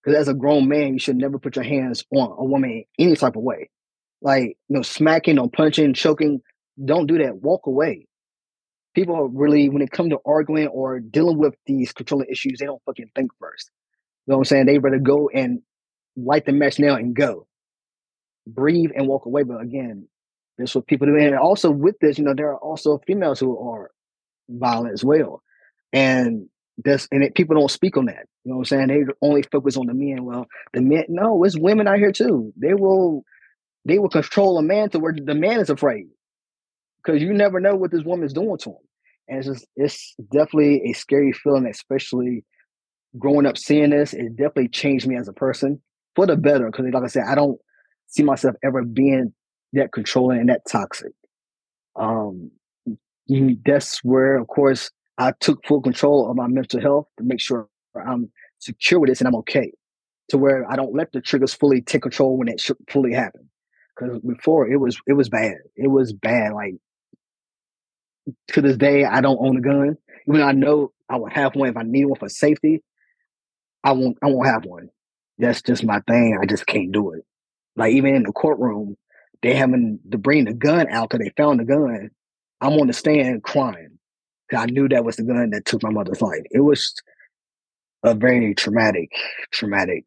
because as a grown man, you should never put your hands on a woman any type of way, like you know, smacking or punching, choking. Don't do that. Walk away. People are really, when it comes to arguing or dealing with these controlling issues, they don't fucking think first. You know what I'm saying? They rather go and light the match now and go. Breathe and walk away. But again, that's what people do. And also with this, you know, there are also females who are violent as well. And that's and it, people don't speak on that. You know what I'm saying? They only focus on the men. Well, the men, no, it's women out here too. They will, they will control a man to where the man is afraid because you never know what this woman's doing to him. And it's just, it's definitely a scary feeling, especially growing up seeing this. It definitely changed me as a person for the better. Because, like I said, I don't see myself ever being that controlling and that toxic. Um, that's where, of course, I took full control of my mental health to make sure I'm secure with this and I'm okay. To where I don't let the triggers fully take control when it should fully happen. Because before it was it was bad. It was bad. Like to this day, I don't own a gun. Even though I know I will have one if I need one for safety. I won't. I won't have one. That's just my thing. I just can't do it. Like even in the courtroom, they having to bring the gun out because they found the gun. I'm on the stand crying. because I knew that was the gun that took my mother's life. It was a very traumatic, traumatic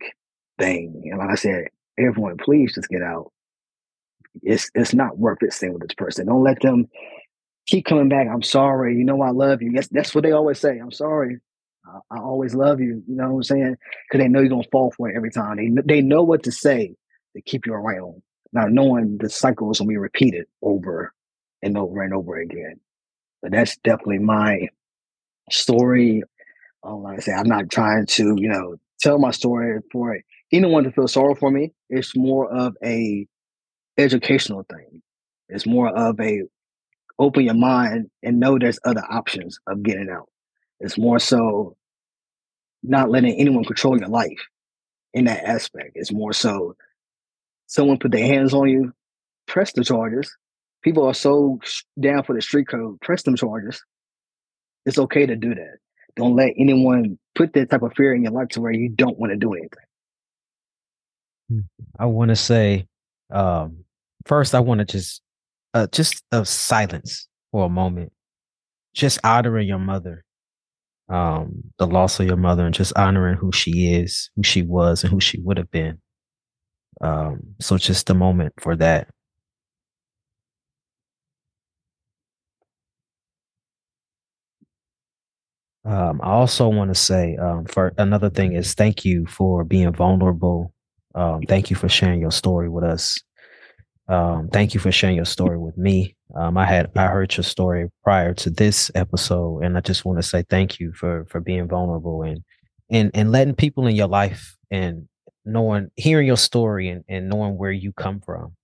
thing. And like I said, everyone, please just get out. It's it's not worth it staying with this person. Don't let them keep coming back. I'm sorry. You know I love you. That's that's what they always say. I'm sorry. I, I always love you. You know what I'm saying? Because they know you're gonna fall for it every time. They they know what to say to keep you around. Now knowing the cycle is gonna be repeated over and over and over again. But that's definitely my story. Um, like I say, I'm not trying to, you know, tell my story for anyone to feel sorry for me. It's more of a educational thing. It's more of a open your mind and know there's other options of getting out. It's more so not letting anyone control your life in that aspect. It's more so someone put their hands on you, press the charges. People are so down for the street code, press them charges. It's okay to do that. Don't let anyone put that type of fear in your life to where you don't want to do anything. Hmm. I want to say, um, first, I want to just uh, just of silence for a moment, just honoring your mother, um, the loss of your mother, and just honoring who she is, who she was, and who she would have been. Um, so just a moment for that. Um, I also want to say, um, for another thing is thank you for being vulnerable. Um, thank you for sharing your story with us. Um, thank you for sharing your story with me. Um, I had I heard your story prior to this episode, and I just want to say thank you for for being vulnerable and and and letting people in your life and knowing hearing your story and, and knowing where you come from.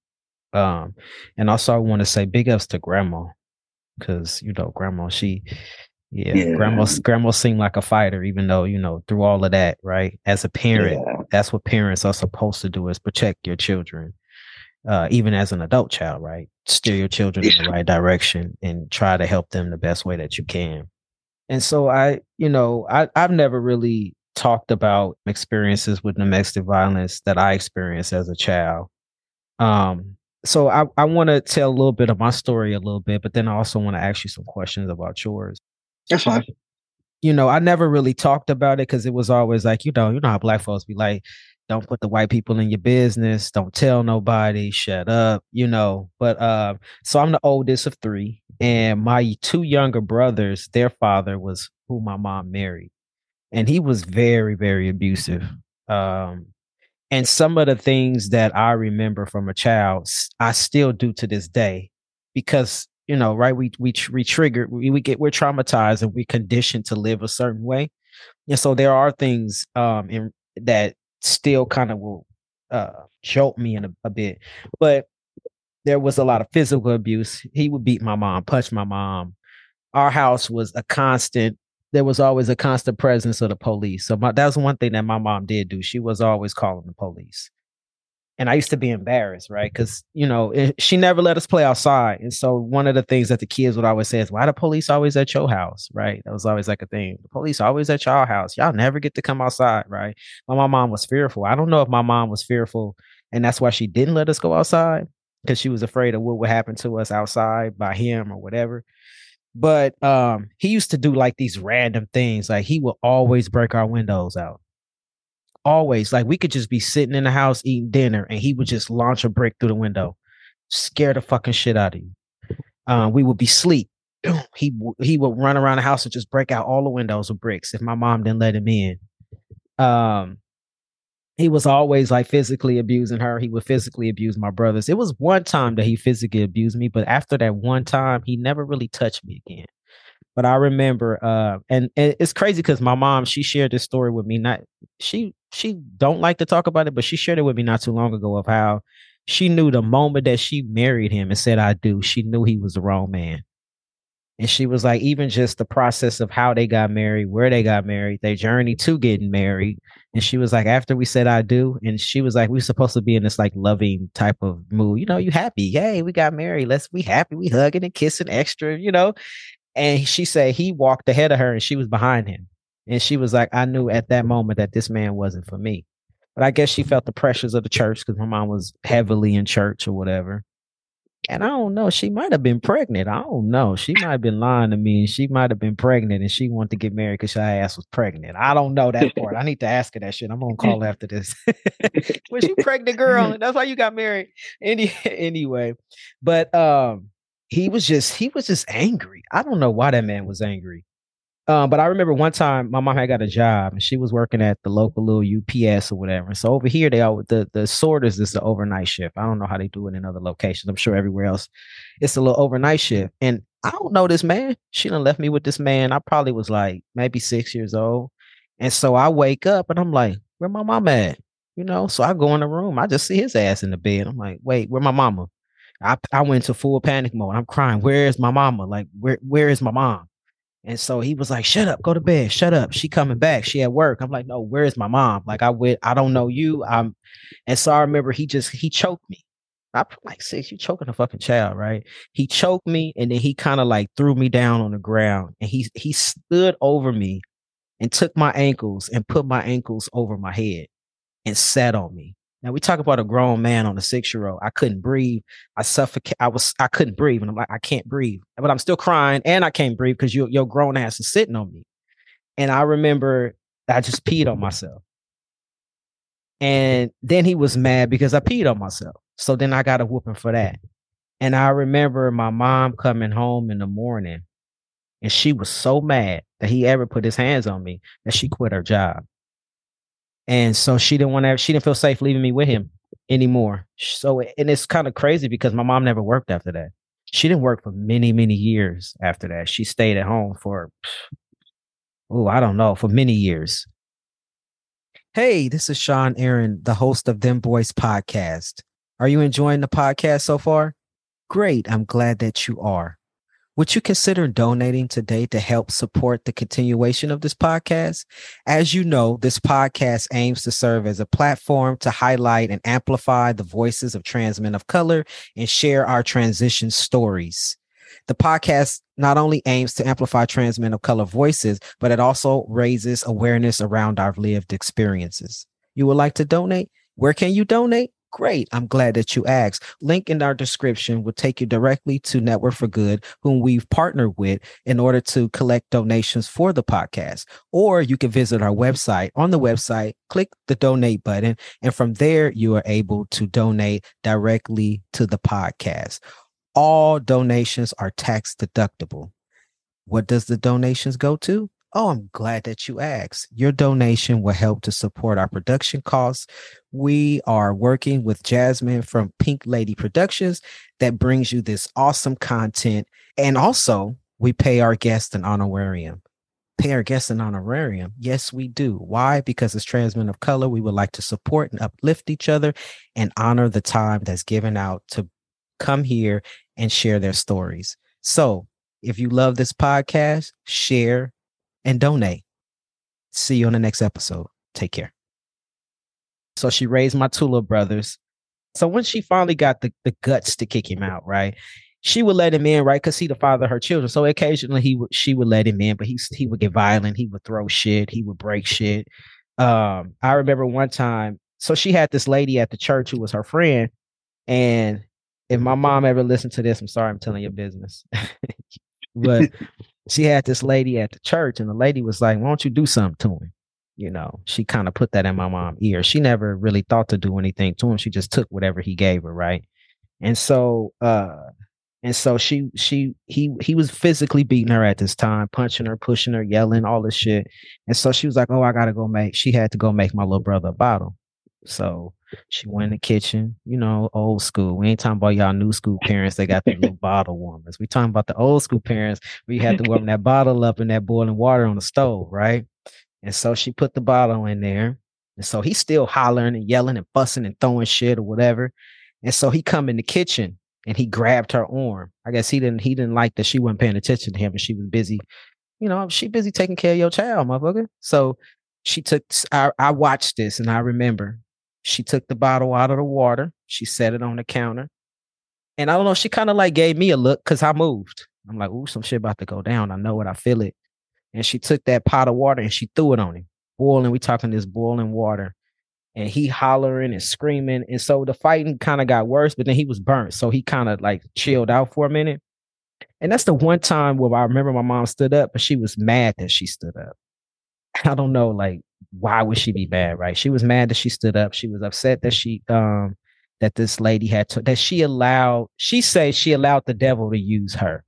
Um, and also I want to say big ups to grandma because you know grandma she yeah, yeah, grandma grandma seemed like a fighter even though you know through all of that right as a parent yeah. that's what parents are supposed to do is protect your children uh, even as an adult child, right? Steer your children in the right direction and try to help them the best way that you can. And so I, you know, I, I've never really talked about experiences with domestic violence that I experienced as a child. Um, so I, I want to tell a little bit of my story a little bit, but then I also want to ask you some questions about yours. That's fine. You know, I never really talked about it because it was always like, you know, you know how black folks be like, don't put the white people in your business. Don't tell nobody. Shut up you know but uh so i'm the oldest of three and my two younger brothers their father was who my mom married and he was very very abusive um and some of the things that i remember from a child i still do to this day because you know right we we, we trigger we, we get we're traumatized and we conditioned to live a certain way and so there are things um in that still kind of will uh, jolt me in a, a bit. But there was a lot of physical abuse. He would beat my mom, punch my mom. Our house was a constant. There was always a constant presence of the police. So my, that was one thing that my mom did do. She was always calling the police. And I used to be embarrassed, right? Because you know it, she never let us play outside, and so one of the things that the kids would always say is, "Why the police always at your house?" Right? That was always like a thing. The police always at your house. Y'all never get to come outside, right? But my mom was fearful. I don't know if my mom was fearful, and that's why she didn't let us go outside because she was afraid of what would happen to us outside by him or whatever. But um, he used to do like these random things. Like he would always break our windows out always like we could just be sitting in the house eating dinner and he would just launch a brick through the window scare the fucking shit out of you. Uh, we would be asleep. He he would run around the house and just break out all the windows with bricks if my mom didn't let him in. Um he was always like physically abusing her. He would physically abuse my brothers. It was one time that he physically abused me but after that one time he never really touched me again. But I remember, uh, and, and it's crazy because my mom she shared this story with me. Not she she don't like to talk about it, but she shared it with me not too long ago of how she knew the moment that she married him and said I do, she knew he was the wrong man. And she was like, even just the process of how they got married, where they got married, their journey to getting married. And she was like, after we said I do, and she was like, we are supposed to be in this like loving type of mood. You know, you happy. Yay, we got married. Let's be happy. We hugging and kissing extra, you know. And she said he walked ahead of her and she was behind him. And she was like, I knew at that moment that this man wasn't for me. But I guess she felt the pressures of the church because my mom was heavily in church or whatever. And I don't know, she might have been pregnant. I don't know. She might have been lying to me and she might have been pregnant and she wanted to get married because her ass was pregnant. I don't know that part. I need to ask her that shit. I'm gonna call after this. was you pregnant, girl? That's why you got married. Any anyway. But um he was just he was just angry. I don't know why that man was angry. Um, but I remember one time my mom had got a job and she was working at the local little UPS or whatever. So over here they all the the sorters is the overnight shift. I don't know how they do it in other locations. I'm sure everywhere else it's a little overnight shift. And I don't know this man. She done left me with this man. I probably was like maybe six years old. And so I wake up and I'm like, where my mom at? You know, so I go in the room. I just see his ass in the bed. I'm like, wait, where my mama? I I went to full panic mode. I'm crying. Where is my mama? Like where where is my mom? And so he was like, "Shut up, go to bed. Shut up. She coming back. She at work." I'm like, "No, where is my mom? Like I went. I don't know you. I'm." And so I remember he just he choked me. I'm like, "Six, you choking a fucking child, right?" He choked me, and then he kind of like threw me down on the ground, and he he stood over me, and took my ankles and put my ankles over my head, and sat on me. Now we talk about a grown man on a six year old. I couldn't breathe. I suffocate. I was. I couldn't breathe, and I'm like, I can't breathe. But I'm still crying, and I can't breathe because your your grown ass is sitting on me. And I remember I just peed on myself. And then he was mad because I peed on myself. So then I got a whooping for that. And I remember my mom coming home in the morning, and she was so mad that he ever put his hands on me that she quit her job. And so she didn't want to, she didn't feel safe leaving me with him anymore. So, and it's kind of crazy because my mom never worked after that. She didn't work for many, many years after that. She stayed at home for, oh, I don't know, for many years. Hey, this is Sean Aaron, the host of Dem Bois podcast. Are you enjoying the podcast so far? Great. I'm glad that you are. Would you consider donating today to help support the continuation of this podcast? As you know, this podcast aims to serve as a platform to highlight and amplify the voices of trans men of color and share our transition stories. The podcast not only aims to amplify trans men of color voices, but it also raises awareness around our lived experiences. You would like to donate? Where can you donate? Great. I'm glad that you asked. Link in our description will take you directly to Network for Good, whom we've partnered with in order to collect donations for the podcast. Or you can visit our website. On the website, click the donate button, and from there, you are able to donate directly to the podcast. All donations are tax deductible. What does the donations go to? Oh, I'm glad that you asked. Your donation will help to support our production costs. We are working with Jasmine from Pink Lady Productions that brings you this awesome content. And also, we pay our guests an honorarium. Pay our guests an honorarium. Yes, we do. Why? Because as trans men of color, we would like to support and uplift each other and honor the time that's given out to come here and share their stories. So, if you love this podcast, share, and donate. See you on the next episode. Take care. So she raised my two little brothers. So when she finally got the, the guts to kick him out, right? She would let him in, right? Because he the father of her children. So occasionally he would she would let him in, but he he would get violent. He would throw shit. He would break shit. Um, I remember one time. So she had this lady at the church who was her friend, and if my mom ever listened to this, I'm sorry, I'm telling your business. but she had this lady at the church, and the lady was like, "Why don't you do something to him?" You know, she kind of put that in my mom's ear. She never really thought to do anything to him. She just took whatever he gave her, right? And so, uh, and so she, she, he, he was physically beating her at this time, punching her, pushing her, yelling, all this shit. And so she was like, "Oh, I gotta go make." She had to go make my little brother a bottle. So she went in the kitchen, you know, old school. We ain't talking about y'all new school parents. They got the little bottle warmers. We talking about the old school parents where you had to warm that bottle up in that boiling water on the stove, right? And so she put the bottle in there. And so he's still hollering and yelling and fussing and throwing shit or whatever. And so he come in the kitchen and he grabbed her arm. I guess he didn't he didn't like that she wasn't paying attention to him and she was busy, you know, she busy taking care of your child, motherfucker. So she took I, I watched this and I remember she took the bottle out of the water. She set it on the counter. And I don't know, she kind of like gave me a look because I moved. I'm like, ooh, some shit about to go down. I know it. I feel it. And she took that pot of water and she threw it on him. Boiling, we talking this boiling water. And he hollering and screaming. And so the fighting kind of got worse, but then he was burnt. So he kind of like chilled out for a minute. And that's the one time where I remember my mom stood up, but she was mad that she stood up. I don't know, like why would she be mad, right? She was mad that she stood up. She was upset that she um that this lady had to that she allowed she says she allowed the devil to use her.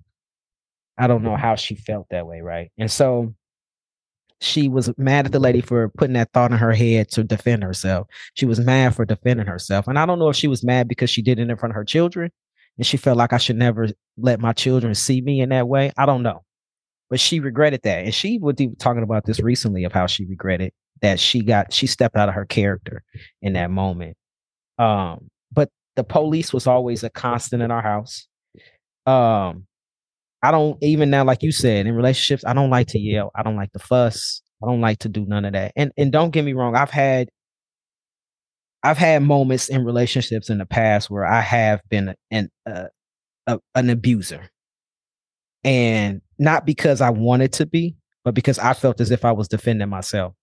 I don't know how she felt that way, right? And so she was mad at the lady for putting that thought in her head to defend herself. She was mad for defending herself. And I don't know if she was mad because she did it in front of her children and she felt like I should never let my children see me in that way. I don't know. But she regretted that. And she was talking about this recently of how she regretted that she got she stepped out of her character in that moment. Um, but the police was always a constant in our house. Um, I don't even now, like you said, in relationships, I don't like to yell. I don't like to fuss. I don't like to do none of that. And and don't get me wrong, I've had I've had moments in relationships in the past where I have been an uh, a, an abuser, and not because I wanted to be, but because I felt as if I was defending myself.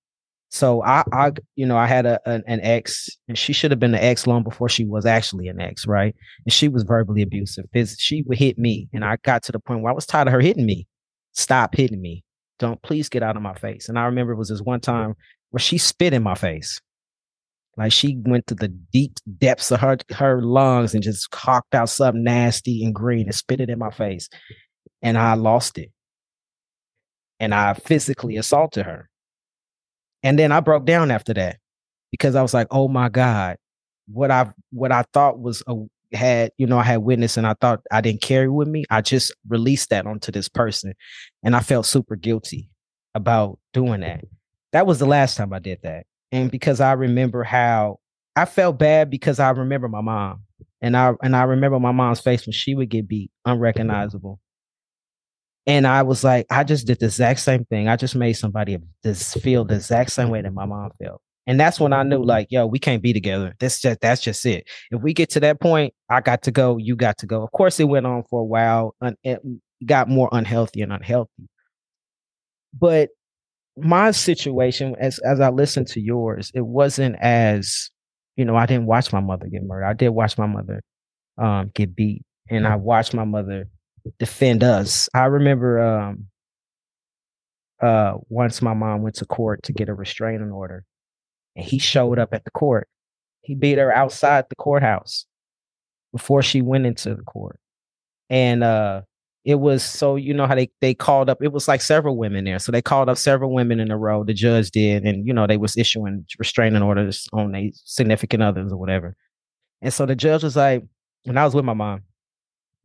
So I, I, you know, I had a an, an, ex, and she should have been an ex long before she was actually an ex, right? And she was verbally abusive. She would hit me, and I got to the point where I was tired of her hitting me. Stop hitting me! Don't please get out of my face. And I remember it was this one time where she spit in my face, like she went to the deep depths of her her lungs and just cocked out something nasty and green and spit it in my face, and I lost it, and I physically assaulted her and then I broke down after that because I was like, oh my God, what I what I thought was a had, you know, I had witness and I thought I didn't carry with me. I just released that onto this person. And I felt super guilty about doing that. That was the last time I did that. And because I remember how I felt bad because I remember my mom. And I and I remember my mom's face when she would get beat, mm-hmm. unrecognizable. And I was like, I just did the exact same thing. I just made somebody feel the exact same way that my mom felt. And that's when I knew, like, yo, we can't be together. That's just that's just it. If we get to that point, I got to go, you got to go. Of course, it went on for a while, and it got more unhealthy and unhealthy. But my situation, as as I listened to yours, it wasn't as, you know, I didn't watch my mother get murdered. I did watch my mother um, get beat, and I watched my mother defend us. I remember um, uh, once my mom went to court to get a restraining order, and he showed up at the court. He beat her outside the courthouse before she went into the court, and uh, it was so you know how they they called up. It was like several women there, so they called up several women in a row. The judge did, and you know they was issuing restraining orders on a significant others or whatever. And so the judge was like, and I was with my mom.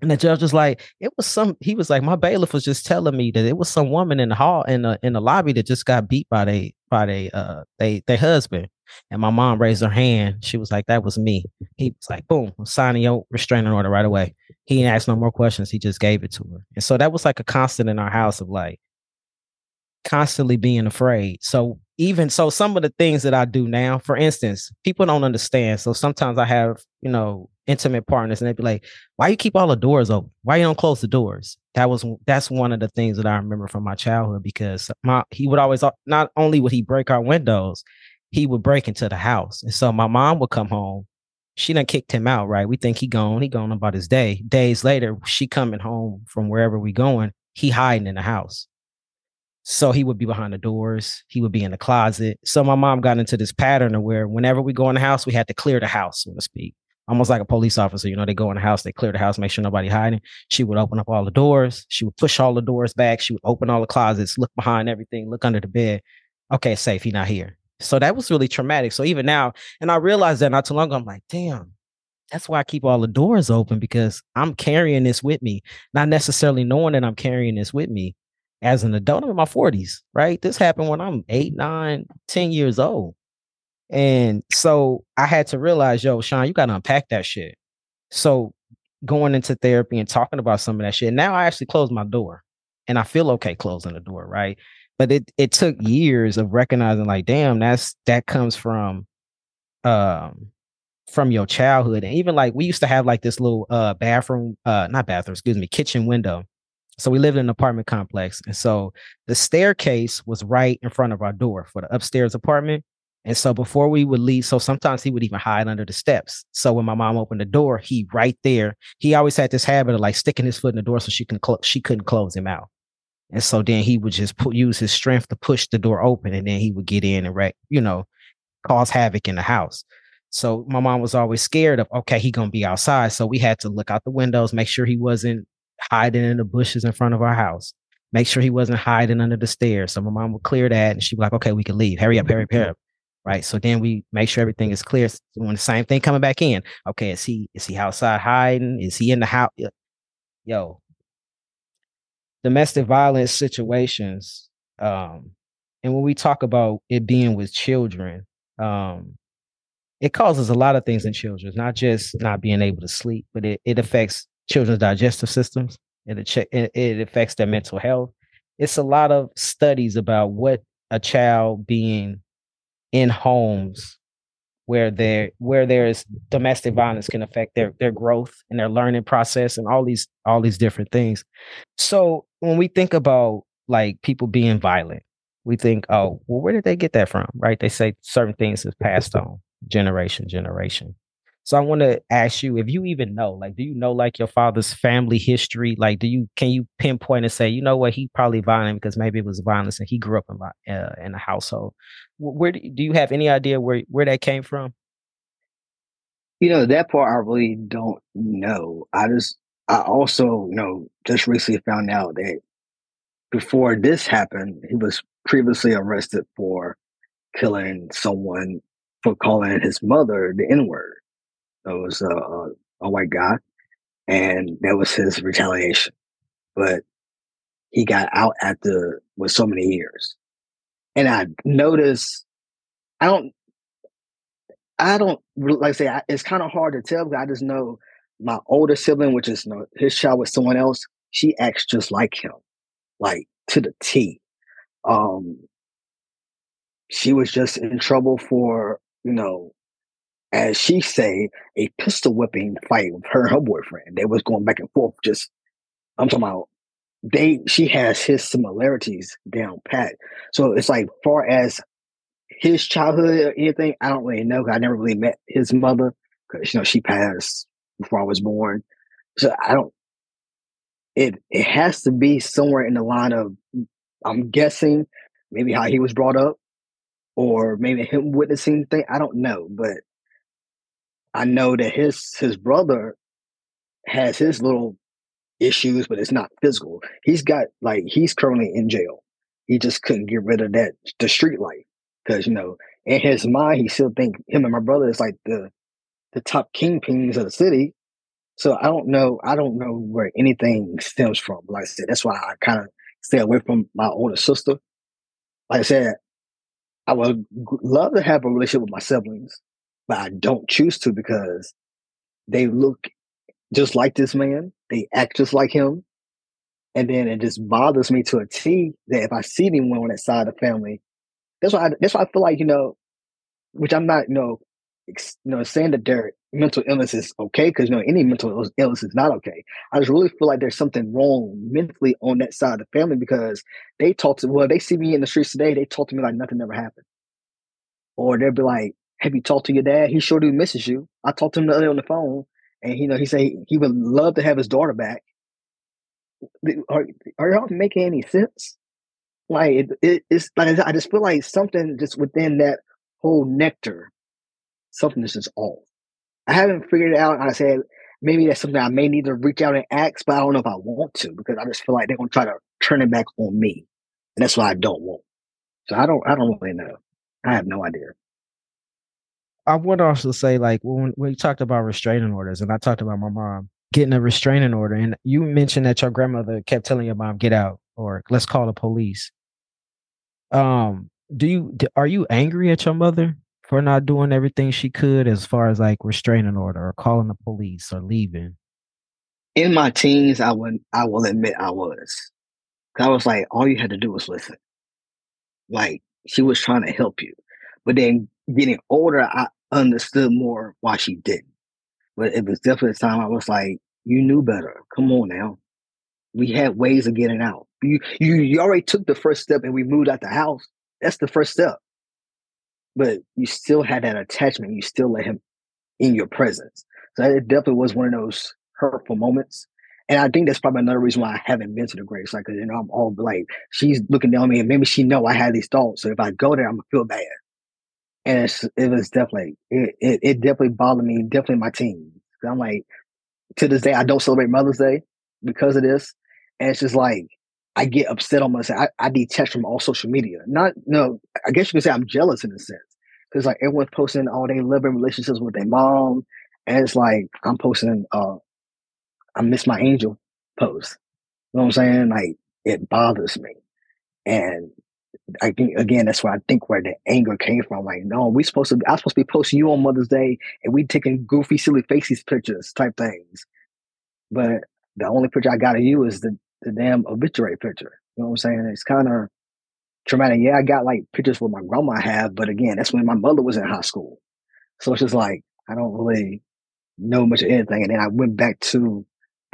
And the judge was like, it was some. He was like, my bailiff was just telling me that it was some woman in the hall in the in the lobby that just got beat by they by they uh they their husband. And my mom raised her hand. She was like, that was me. He was like, boom, I'm signing your restraining order right away. He didn't ask no more questions. He just gave it to her. And so that was like a constant in our house of like constantly being afraid. So even so, some of the things that I do now, for instance, people don't understand. So sometimes I have, you know, intimate partners and they'd be like, why you keep all the doors open? Why you don't close the doors? That was that's one of the things that I remember from my childhood because my he would always not only would he break our windows, he would break into the house. And so my mom would come home. She done kicked him out, right? We think he gone. He gone about his day. Days later, she coming home from wherever we going. He hiding in the house. So he would be behind the doors. He would be in the closet. So my mom got into this pattern of where whenever we go in the house, we had to clear the house, so to speak. Almost like a police officer, you know, they go in the house, they clear the house, make sure nobody hiding. She would open up all the doors. She would push all the doors back. She would open all the closets, look behind everything, look under the bed. Okay, safe. He not here. So that was really traumatic. So even now, and I realized that not too long ago, I'm like, damn, that's why I keep all the doors open because I'm carrying this with me, not necessarily knowing that I'm carrying this with me as an adult. I'm in my 40s, right? This happened when I'm eight, nine, 10 years old. And so I had to realize, yo, Sean, you got to unpack that shit. So going into therapy and talking about some of that shit, now I actually close my door and I feel okay closing the door, right? but it it took years of recognizing like damn that's that comes from um from your childhood and even like we used to have like this little uh bathroom uh not bathroom excuse me kitchen window so we lived in an apartment complex and so the staircase was right in front of our door for the upstairs apartment and so before we would leave so sometimes he would even hide under the steps so when my mom opened the door he right there he always had this habit of like sticking his foot in the door so she can cl- she couldn't close him out and so then he would just put, use his strength to push the door open and then he would get in and wreck, you know, cause havoc in the house. So my mom was always scared of, okay, he gonna be outside. So we had to look out the windows, make sure he wasn't hiding in the bushes in front of our house. Make sure he wasn't hiding under the stairs. So my mom would clear that and she'd be like, okay, we can leave. Hurry up, hurry up, hurry up. Right. So then we make sure everything is clear. When the same thing coming back in. Okay, is he is he outside hiding? Is he in the house? Yo, domestic violence situations um, and when we talk about it being with children um, it causes a lot of things in children not just not being able to sleep but it, it affects children's digestive systems it, it, it affects their mental health it's a lot of studies about what a child being in homes where there where there's domestic violence can affect their their growth and their learning process and all these all these different things. So when we think about like people being violent, we think, oh, well, where did they get that from? Right? They say certain things is passed on generation, generation. So I want to ask you if you even know, like, do you know like your father's family history? Like, do you can you pinpoint and say, you know what, he probably violent because maybe it was violence and he grew up in uh, in a household. Where do, do you have any idea where where that came from? You know that part I really don't know. I just I also you know just recently found out that before this happened, he was previously arrested for killing someone for calling his mother the N word. It was a, a, a white guy, and that was his retaliation. But he got out after with so many years, and I noticed. I don't. I don't like I say I, it's kind of hard to tell because I just know my older sibling, which is you know, his child with someone else, she acts just like him, like to the T. Um, she was just in trouble for you know as she say, a pistol whipping fight with her and her boyfriend. They was going back and forth. Just I'm talking about they. She has his similarities down pat. So it's like far as his childhood or anything, I don't really know. I never really met his mother because you know she passed before I was born. So I don't. It it has to be somewhere in the line of I'm guessing maybe how he was brought up, or maybe him witnessing thing. I don't know, but I know that his his brother has his little issues, but it's not physical. He's got like he's currently in jail. He just couldn't get rid of that the street life because you know in his mind he still think him and my brother is like the the top kingpins of the city. So I don't know. I don't know where anything stems from. Like I said, that's why I kind of stay away from my older sister. Like I said, I would love to have a relationship with my siblings, but I don't choose to because they look just like this man. They act just like him. And then it just bothers me to a T that if I see anyone on that side of the family, that's why I, that's why I feel like you know, which I'm not you know, ex, you know saying that their mental illness is okay because you know any mental illness is not okay. I just really feel like there's something wrong mentally on that side of the family because they talk to well they see me in the streets today they talk to me like nothing ever happened, or they'll be like, "Have you talked to your dad? He sure do misses you." I talked to him the other on the phone, and you know he said he would love to have his daughter back. Are are y'all making any sense? Like it, it, it's like I just feel like something just within that whole nectar, something is just off. I haven't figured it out. I said maybe that's something I may need to reach out and ask, but I don't know if I want to because I just feel like they're gonna try to turn it back on me, and that's what I don't want. So I don't, I don't really know. I have no idea. I would also say, like when we talked about restraining orders, and I talked about my mom getting a restraining order, and you mentioned that your grandmother kept telling your mom, "Get out," or "Let's call the police." Um, do you are you angry at your mother for not doing everything she could as far as like restraining order or calling the police or leaving? In my teens, I would I will admit I was. I was like, all you had to do was listen. Like she was trying to help you. But then getting older, I understood more why she didn't. But it was definitely a time I was like, you knew better. Come on now. We had ways of getting out. You, you you already took the first step and we moved out the house. That's the first step. But you still had that attachment. You still let him in your presence. So it definitely was one of those hurtful moments. And I think that's probably another reason why I haven't been to the grave site. Cause you know, I'm all like, she's looking down on me and maybe she know I had these thoughts. So if I go there, I'm gonna feel bad. And it was definitely, it, it, it, definitely bothered me, definitely my team. I'm like, to this day, I don't celebrate Mother's Day because of this. And it's just like, I get upset on myself. I, I detach from all social media. Not no, I guess you could say I'm jealous in a sense because like everyone's posting all they living relationships with their mom, and it's like I'm posting. uh I miss my angel post. You know what I'm saying? Like it bothers me, and I think again that's where I think where the anger came from. Like, no, we supposed to. I'm supposed to be posting you on Mother's Day, and we taking goofy, silly faces pictures type things. But the only picture I got of you is the the damn obituary picture. You know what I'm saying? It's kind of traumatic. Yeah, I got like pictures with my grandma have, but again, that's when my mother was in high school. So it's just like I don't really know much of anything. And then I went back to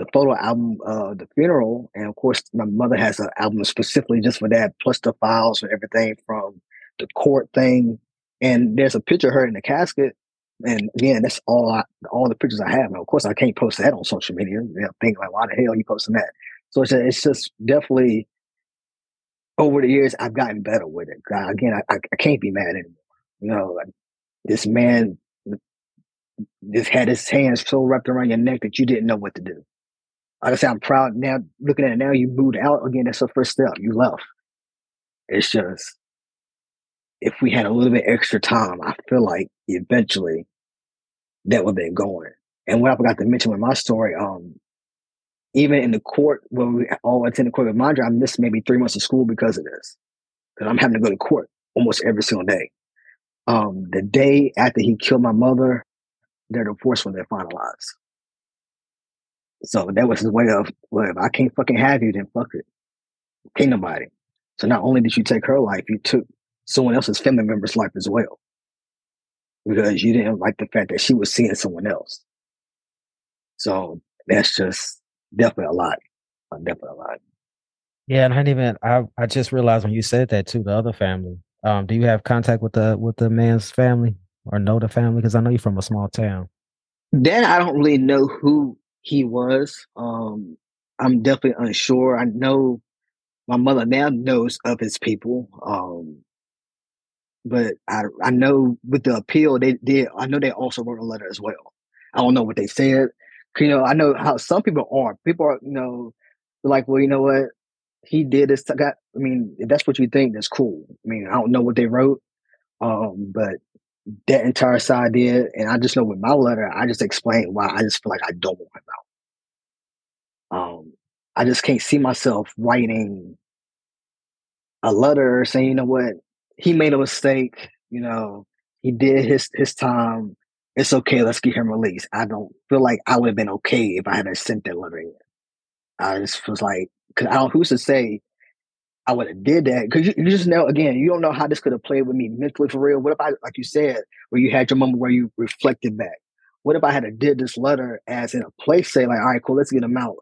the photo album, uh, the funeral, and of course my mother has an album specifically just for that, plus the files and everything from the court thing. And there's a picture of her in the casket. And again, that's all I, all the pictures I have. And of course, I can't post that on social media. Know, think like, why the hell are you posting that? So it's, it's just definitely over the years I've gotten better with it. Again, I, I can't be mad anymore. You know, like this man just had his hands so wrapped around your neck that you didn't know what to do. Like I said, I'm proud now. Looking at it now, you moved out again. That's the first step. You left. It's just if we had a little bit extra time, I feel like eventually that would have been going. And what I forgot to mention with my story, um, even in the court when we all attended court with Mandra, I missed maybe three months of school because of this. Because I'm having to go to court almost every single day. Um, the day after he killed my mother, their divorce was finalized. So that was his way of, well, if I can't fucking have you, then fuck it. Can't nobody. So not only did you take her life, you took someone else's family member's life as well. Because you didn't like the fact that she was seeing someone else. So that's just definitely a lot. Uh, definitely a lot. Yeah, and I didn't even I I just realized when you said that too, the other family. Um, do you have contact with the with the man's family or know the family? Because I know you're from a small town. Then I don't really know who he was. Um, I'm definitely unsure. I know my mother now knows of his people. Um, but I I know with the appeal they did. I know they also wrote a letter as well. I don't know what they said you know, I know how some people are. People are, you know, like, well, you know what? He did this. I got. I mean, if that's what you think, that's cool. I mean, I don't know what they wrote, um, but that entire side did, and I just know with my letter, I just explained why I just feel like I don't want him out. Um, I just can't see myself writing a letter saying, you know what, he made a mistake. You know, he did his his time it's okay, let's get him released. I don't feel like I would have been okay if I hadn't sent that letter. I just was like, because I don't, who's to say I would have did that because you, you, just know again you don't know how this could have played with me mentally for real. What if I, like you said, where you had your moment where you reflected back? What if I had did this letter as in a place say like, all right, cool, let's get him out,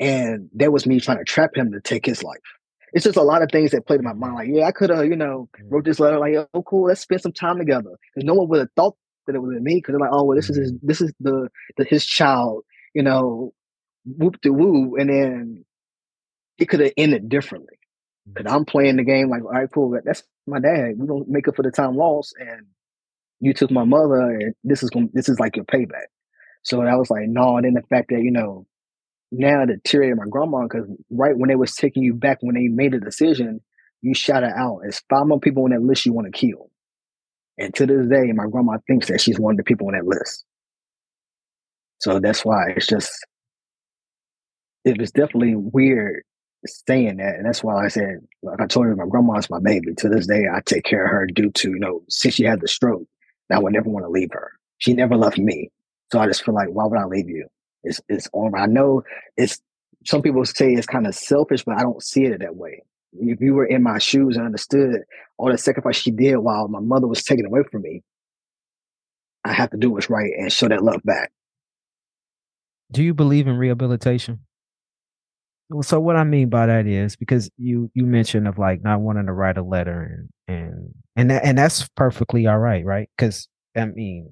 and that was me trying to trap him to take his life. It's just a lot of things that played in my mind. Like, yeah, I could have, you know, mm. wrote this letter like, oh, cool, let's spend some time together. Because no one would have thought that it was me. Because they're like, oh, well, this is mm. his, this is the, the his child, you know, whoop de woo, and then it could have ended differently. Because I'm playing the game like, all right, cool, that's my dad. We're gonna make up for the time lost, and you took my mother, and this is gonna, this is like your payback. So I was like, no. And then the fact that you know, now the tear my grandma because right when they was taking you back when they made a decision, you shout it out. It's five more people on that list you want to kill. And to this day, my grandma thinks that she's one of the people on that list. So that's why it's just it was definitely weird saying that. And that's why I said, like I told you, my grandma's my baby. To this day, I take care of her due to, you know, since she had the stroke, I would never want to leave her. She never left me. So I just feel like, why would I leave you? It's, it's on. I know it's, some people say it's kind of selfish, but I don't see it that way. If you were in my shoes and understood all the sacrifice she did while my mother was taken away from me, I have to do what's right and show that love back. Do you believe in rehabilitation? So what I mean by that is because you you mentioned of like not wanting to write a letter and and and that, and that's perfectly all right, right? Because I mean,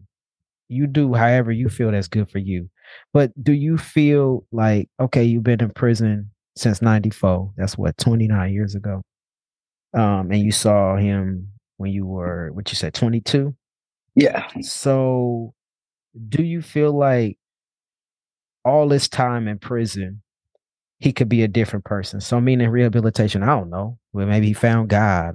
you do however you feel that's good for you. But do you feel like okay, you've been in prison since '94? That's what 29 years ago. Um, and you saw him when you were what you said 22. Yeah. So, do you feel like all this time in prison? He could be a different person. So meaning rehabilitation, I don't know. Well, maybe he found God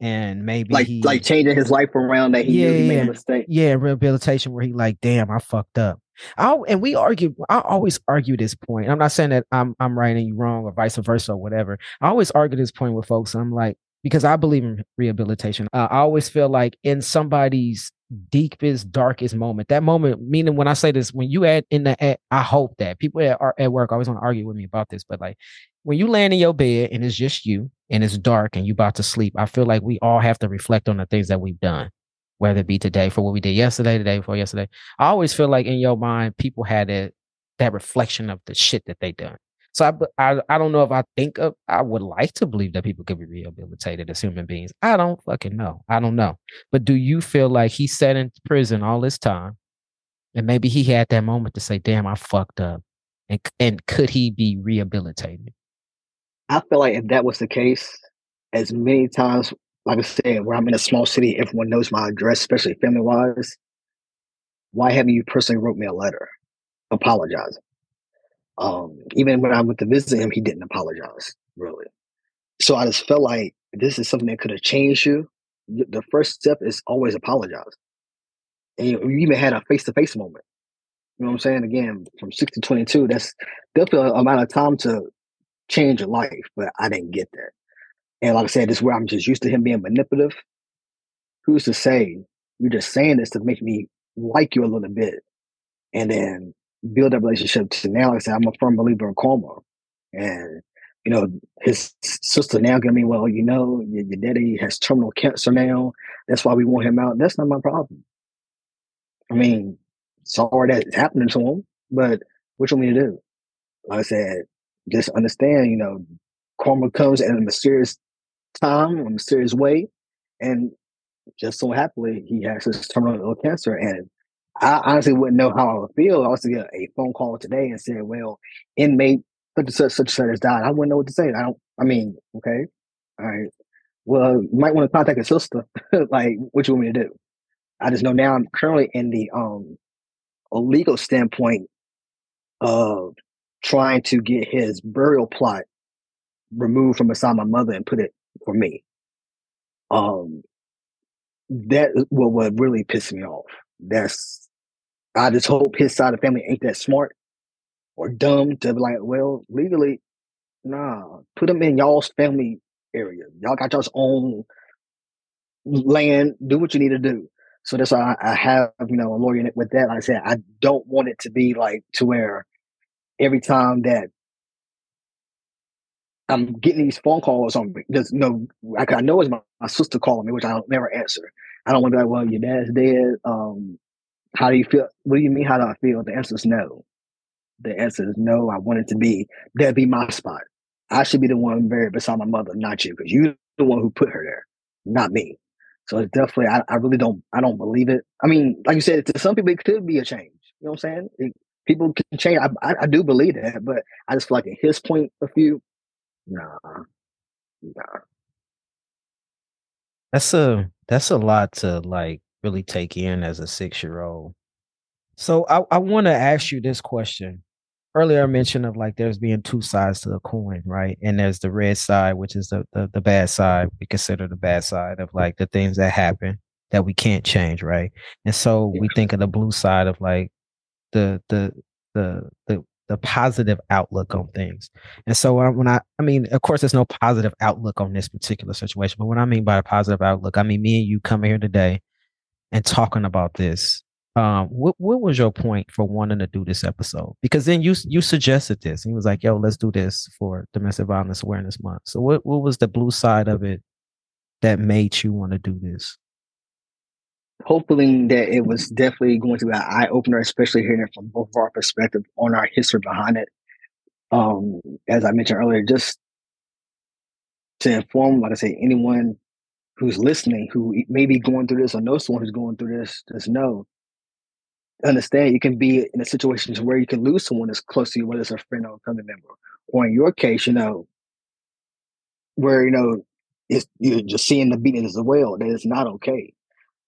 and maybe like he, like changing his life around that he, yeah, he made a mistake. Yeah, rehabilitation where he like, damn, I fucked up. I and we argue. I always argue this point. I'm not saying that I'm I'm right and you wrong or vice versa or whatever. I always argue this point with folks. I'm like because I believe in rehabilitation. I always feel like in somebody's deepest, darkest moment. That moment, meaning when I say this, when you add in the, at, I hope that people at, at work always want to argue with me about this, but like when you land in your bed and it's just you and it's dark and you about to sleep, I feel like we all have to reflect on the things that we've done, whether it be today for what we did yesterday, the day before yesterday. I always feel like in your mind, people had that, that reflection of the shit that they done. So I, I, I don't know if I think of, I would like to believe that people could be rehabilitated as human beings. I don't fucking know. I don't know. But do you feel like he sat in prison all this time and maybe he had that moment to say, damn, I fucked up. And, and could he be rehabilitated? I feel like if that was the case, as many times, like I said, where I'm in a small city, everyone knows my address, especially family wise. Why haven't you personally wrote me a letter apologizing? Um, even when I went to visit him, he didn't apologize really. So I just felt like this is something that could have changed you. The first step is always apologize. And you, even had a face to face moment. You know what I'm saying? Again, from six to 22, that's definitely a amount of time to change your life, but I didn't get that. And like I said, this is where I'm just used to him being manipulative. Who's to say you're just saying this to make me like you a little bit? And then build that relationship to now. I said, I'm a firm believer in karma. And, you know, his sister now gonna me, well, you know, your, your daddy has terminal cancer now. That's why we want him out. That's not my problem. I mean, sorry that it's happening to him, but what you want me to do? Like I said, just understand, you know, karma comes in a mysterious time, a mysterious way. And just so happily, he has his terminal cancer. And I honestly wouldn't know how I would feel. I was to get a phone call today and said, "Well, inmate such such, such such has died." I wouldn't know what to say. I don't. I mean, okay, all right. Well, you might want to contact a sister. like, what you want me to do? I just know now I'm currently in the um a legal standpoint of trying to get his burial plot removed from beside my mother and put it for me. Um, that what would really piss me off. That's I just hope his side of the family ain't that smart or dumb to be like, well, legally, nah, put them in y'all's family area. Y'all got y'all's own land. Do what you need to do. So that's why I, I have, you know, a lawyer with that. Like I said, I don't want it to be like to where every time that I'm getting these phone calls on me. There's no, I, I know it's my, my sister calling me, which I don't never answer. I don't want to be like, well, your dad's dead. Um, how do you feel? What do you mean? How do I feel? The answer is no. The answer is no. I want it to be that be my spot. I should be the one buried beside my mother, not you, because you're the one who put her there, not me. So it's definitely, I, I really don't, I don't believe it. I mean, like you said, to some people, it could be a change. You know what I'm saying? It, people can change. I, I, I, do believe that, but I just feel like at his point of view, nah, nah. That's a that's a lot to like really take in as a six year old. So I, I want to ask you this question. Earlier I mentioned of like there's being two sides to the coin, right? And there's the red side, which is the, the the bad side. We consider the bad side of like the things that happen that we can't change, right? And so we think of the blue side of like the the the the the positive outlook on things. And so uh, when I, I mean, of course, there's no positive outlook on this particular situation, but what I mean by a positive outlook, I mean, me and you coming here today and talking about this. Um, what what was your point for wanting to do this episode? Because then you you suggested this, and he was like, "Yo, let's do this for Domestic Violence Awareness Month." So what what was the blue side of it that made you want to do this? Hopefully, that it was definitely going to be an eye opener, especially hearing it from both of our perspective on our history behind it. Um, as I mentioned earlier, just to inform, like I say, anyone who's listening who may be going through this or knows someone who's going through this, just know, understand you can be in a situation where you can lose someone that's close to you, whether it's a friend or a family member. Or in your case, you know, where, you know, it's, you're just seeing the beating as well, that it's not okay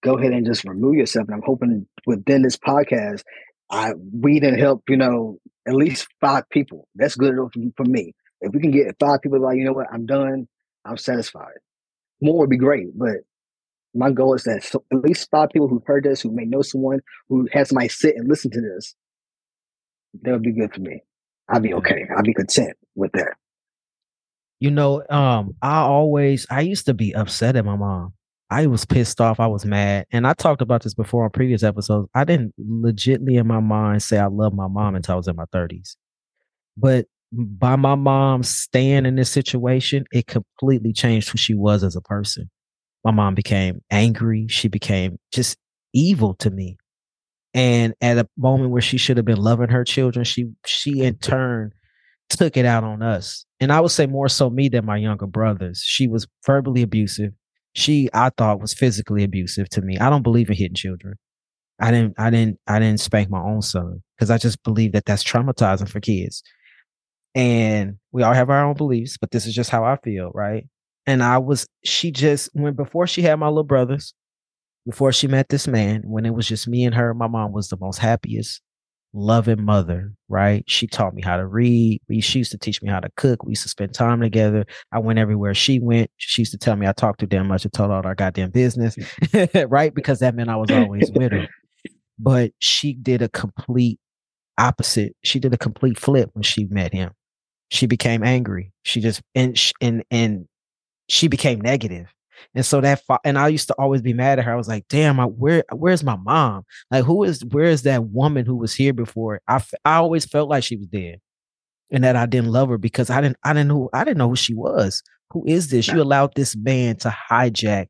go ahead and just remove yourself. And I'm hoping within this podcast, I we didn't help, you know, at least five people. That's good enough for me. If we can get five people like, you know what, I'm done, I'm satisfied. More would be great, but my goal is that so, at least five people who've heard this, who may know someone who has somebody sit and listen to this, that would be good for me. I'd be okay. I'd be content with that. You know, um, I always I used to be upset at my mom I was pissed off. I was mad. And I talked about this before on previous episodes. I didn't legitly in my mind say I love my mom until I was in my 30s. But by my mom staying in this situation, it completely changed who she was as a person. My mom became angry. She became just evil to me. And at a moment where she should have been loving her children, she she in turn took it out on us. And I would say more so me than my younger brothers. She was verbally abusive she I thought was physically abusive to me. I don't believe in hitting children. I didn't I didn't I didn't spank my own son because I just believe that that's traumatizing for kids. And we all have our own beliefs, but this is just how I feel, right? And I was she just when before she had my little brothers, before she met this man, when it was just me and her, my mom was the most happiest loving mother, right? She taught me how to read. We, she used to teach me how to cook. We used to spend time together. I went everywhere she went. She used to tell me I talked too damn much and told all our goddamn business, right? Because that meant I was always with her. But she did a complete opposite. She did a complete flip when she met him. She became angry. She just and and and she became negative. And so that, and I used to always be mad at her. I was like, damn, I, where, where's my mom? Like, who is, where is that woman who was here before? I, I always felt like she was dead and that I didn't love her because I didn't, I didn't know, I didn't know who she was. Who is this? You allowed this man to hijack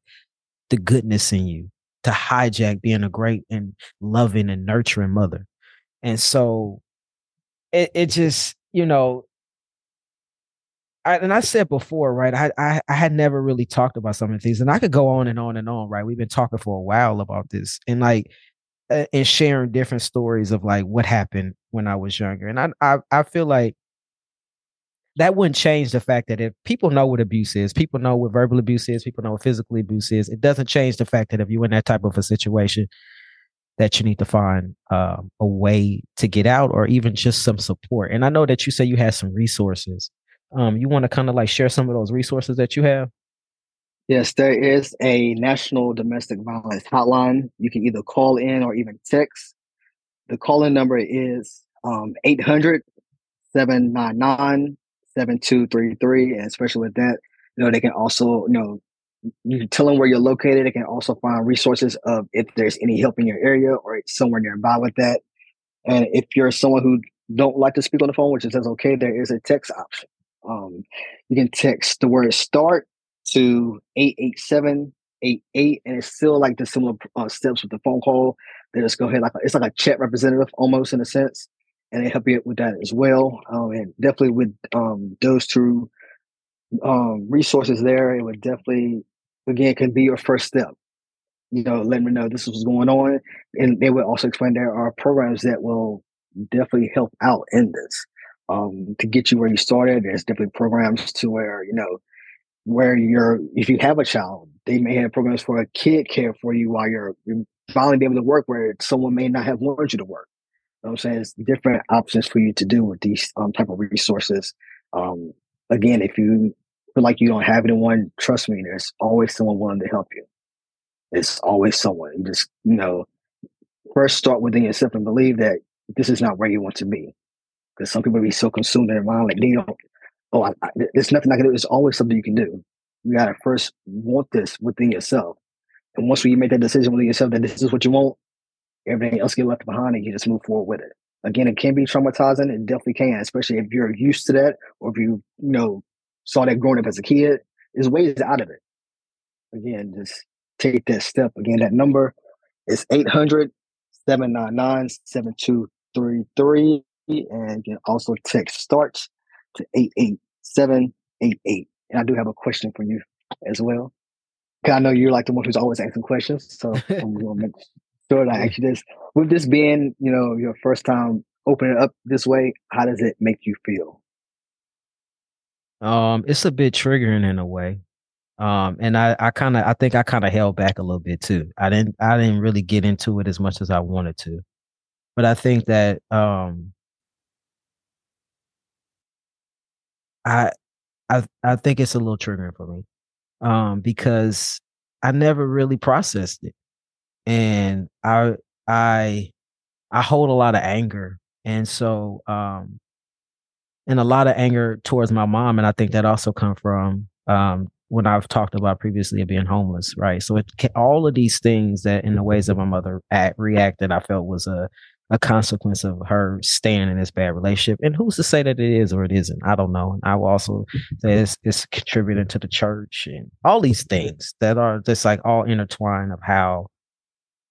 the goodness in you, to hijack being a great and loving and nurturing mother. And so it, it just, you know, I, and I said before, right? I, I, I had never really talked about some of these, and I could go on and on and on, right? We've been talking for a while about this, and like, uh, and sharing different stories of like what happened when I was younger, and I, I, I feel like that wouldn't change the fact that if people know what abuse is, people know what verbal abuse is, people know what physical abuse is. It doesn't change the fact that if you're in that type of a situation, that you need to find uh, a way to get out, or even just some support. And I know that you say you had some resources um, you want to kind of like share some of those resources that you have? Yes, there is a national domestic violence hotline. You can either call in or even text. The call in number is um, 800 799 7233. And especially with that, you know, they can also, you know, you can tell them where you're located. They can also find resources of if there's any help in your area or somewhere nearby with that. And if you're someone who don't like to speak on the phone, which is okay, there is a text option. Um, you can text the word start to 88788, and it's still like the similar uh, steps with the phone call. They just go ahead, like it's like a chat representative almost in a sense, and they help you with that as well. Um, and definitely with um, those two um, resources there, it would definitely, again, can be your first step. You know, let me know this is what's going on. And they will also explain there are programs that will definitely help out in this um, to get you where you started. There's definitely programs to where, you know, where you're, if you have a child, they may have programs for a kid care for you while you're, you're finally able to work where someone may not have wanted you to work. You know I'm saying? It's different options for you to do with these um, type of resources. Um, again, if you feel like you don't have anyone, trust me, there's always someone willing to help you. It's always someone. You just, you know, first start within yourself and believe that this is not where you want to be. Because some people be so consumed in their mind, like they don't, oh, I, I, there's nothing I can do. There's always something you can do. You got to first want this within yourself. And once you make that decision within yourself that this is what you want, everything else get left behind and you just move forward with it. Again, it can be traumatizing. It definitely can, especially if you're used to that or if you, you know, saw that growing up as a kid. There's ways out of it. Again, just take that step. Again, that number is 800 799 7233. And you can also text starts to 88788. And I do have a question for you as well. Cause I know you're like the one who's always asking questions. So I'm going to make sure that I ask you this. With this being, you know, your first time opening up this way, how does it make you feel? Um, it's a bit triggering in a way. Um, and I, I kind of, I think I kind of held back a little bit too. I didn't, I didn't really get into it as much as I wanted to, but I think that, um, I, I, I think it's a little triggering for me, um, because I never really processed it, and I, I, I hold a lot of anger, and so, um, and a lot of anger towards my mom, and I think that also come from, um, when I've talked about previously of being homeless, right? So it all of these things that in the ways that my mother act, reacted, I felt was a a consequence of her staying in this bad relationship. And who's to say that it is or it isn't? I don't know. And I will also say it's, it's contributing to the church and all these things that are just like all intertwined of how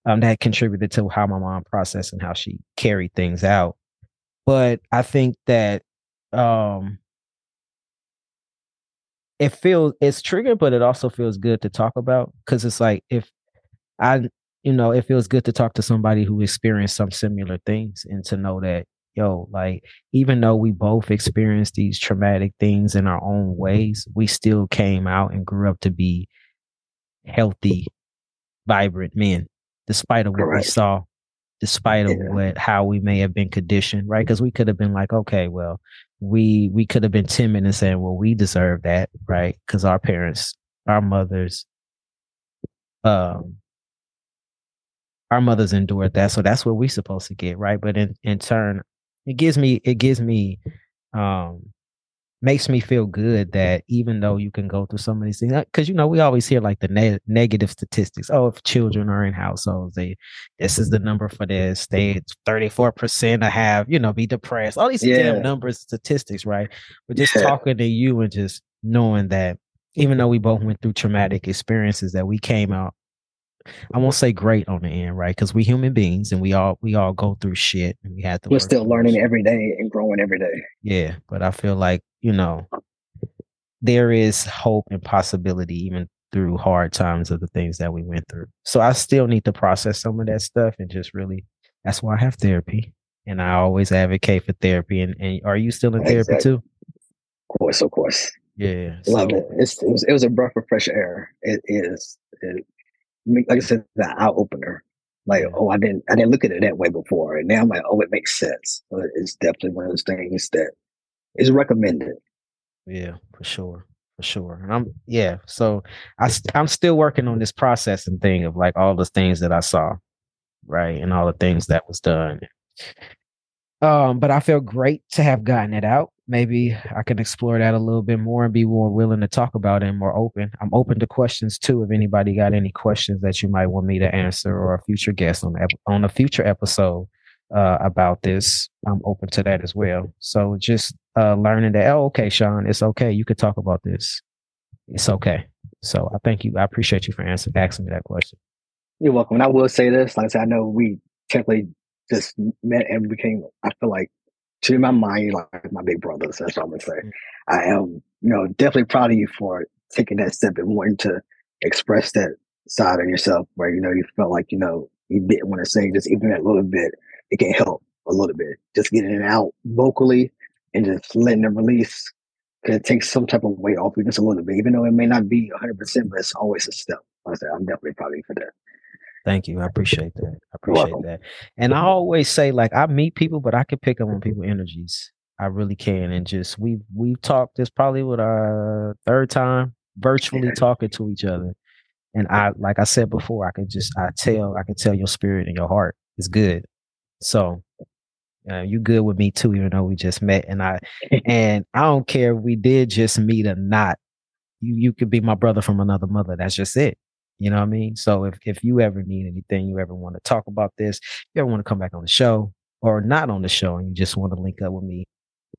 um that contributed to how my mom processed and how she carried things out. But I think that um it feels it's triggered, but it also feels good to talk about because it's like if I, you know, it feels good to talk to somebody who experienced some similar things and to know that, yo, like even though we both experienced these traumatic things in our own ways, we still came out and grew up to be healthy, vibrant men, despite of what Correct. we saw despite yeah. of what how we may have been conditioned, right? Because we could have been like, okay, well, we we could have been timid and saying, well, we deserve that, right? Because our parents, our mothers, um, our mothers endured that, so that's what we're supposed to get, right? But in in turn, it gives me it gives me um makes me feel good that even though you can go through some of these things, because uh, you know we always hear like the ne- negative statistics. Oh, if children are in households, they this is the number for this. They thirty four percent to have you know be depressed. All these yeah. damn numbers, statistics, right? But just yeah. talking to you and just knowing that even though we both went through traumatic experiences, that we came out I won't say great on the end, right? Because we human beings and we all we all go through shit and we have to. We're still learning every day and growing every day. Yeah, but I feel like you know there is hope and possibility even through hard times of the things that we went through. So I still need to process some of that stuff and just really. That's why I have therapy, and I always advocate for therapy. And, and are you still in therapy too? Of course, of course. Yeah, love so. it. It's, it was it was a breath of fresh air. It is. It, like I said, the eye opener. Like, oh, I didn't, I didn't look at it that way before, and now I'm like, oh, it makes sense. It's definitely one of those things that is recommended. Yeah, for sure, for sure. And I'm, yeah. So I, I'm still working on this processing thing of like all the things that I saw, right, and all the things that was done. Um, but I feel great to have gotten it out maybe I can explore that a little bit more and be more willing to talk about it and more open. I'm open to questions too. If anybody got any questions that you might want me to answer or a future guest on on a future episode uh, about this, I'm open to that as well. So just uh, learning that, oh, okay, Sean, it's okay. You could talk about this. It's okay. So I thank you. I appreciate you for answering asking me that question. You're welcome. And I will say this, like I said, I know we technically just met and became, I feel like to my mind, like my big brothers. That's what I'm gonna say. I am, you know, definitely proud of you for taking that step and wanting to express that side of yourself where, you know, you felt like, you know, you didn't want to say just even that little bit, it can help a little bit. Just getting it out vocally and just letting it release because it takes some type of weight off you just a little bit, even though it may not be 100%, but it's always a step. I said, I'm definitely proud of you for that. Thank you. I appreciate that. I appreciate that. And I always say, like, I meet people, but I can pick up on people' energies. I really can. And just we've we've talked this probably with our third time virtually talking to each other. And I like I said before, I can just I tell I can tell your spirit and your heart is good. So uh, you good with me too, even though we just met. And I and I don't care if we did just meet or not. You you could be my brother from another mother. That's just it. You know what I mean? So if if you ever need anything, you ever want to talk about this, you ever want to come back on the show or not on the show, and you just want to link up with me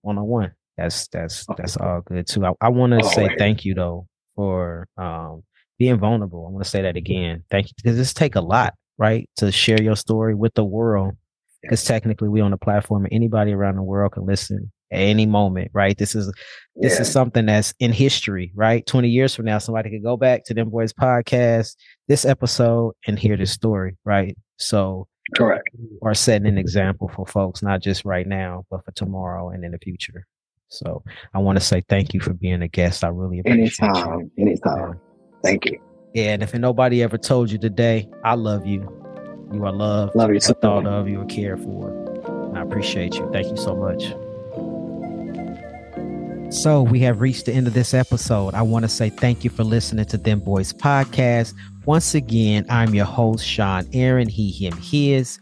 one on one, that's that's oh. that's all good too. I, I want to oh, say thank you though for um being vulnerable. I want to say that again. Thank you because this take a lot, right, to share your story with the world. Because technically, we on a platform, and anybody around the world can listen at any moment, right? This is this yeah. is something that's in history, right? 20 years from now, somebody could go back to Dem Bois podcast, this episode, and hear this story, right? So correct. Are setting an example for folks, not just right now, but for tomorrow and in the future. So I want to say thank you for being a guest. I really appreciate it. anytime, you. Anytime. Thank you. Yeah, and if nobody ever told you today, I love you. You are loved. Love you. So thought of. You are cared for. And I appreciate you. Thank you so much. So we have reached the end of this episode. I want to say thank you for listening to Dem Bois podcast. Once again, I'm your host, Sean Aaron, he, him, his.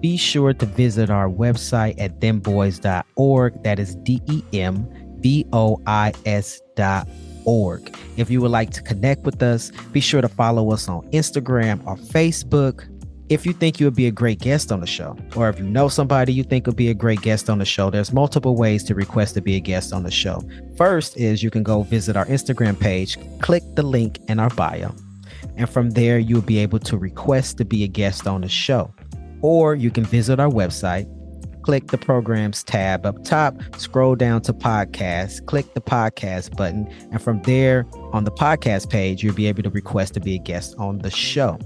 Be sure to visit our website at dembois.org. That is D E M B O I S dot org. If you would like to connect with us, be sure to follow us on Instagram or Facebook. If you think you would be a great guest on the show, or if you know somebody you think would be a great guest on the show, there's multiple ways to request to be a guest on the show. First is you can go visit our Instagram page, click the link in our bio, and from there you'll be able to request to be a guest on the show. Or you can visit our website, click the programs tab up top, scroll down to podcast, click the podcast button, and from there on the podcast page, you'll be able to request to be a guest on the show.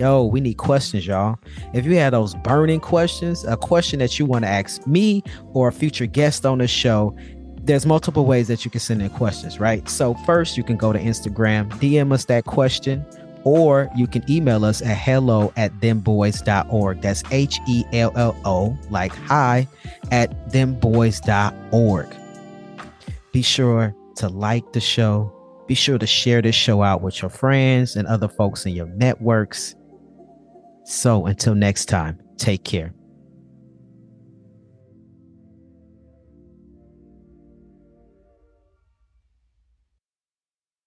Yo, we need questions, y'all. If you have those burning questions, a question that you want to ask me or a future guest on the show, there's multiple ways that you can send in questions, right? So first, you can go to Instagram, DM us that question, or you can email us at hello at dembois.org. That's H E L L O, like hi, at dembois.org. Be sure to like the show. Be sure to share this show out with your friends and other folks in your networks. So until next time, take care.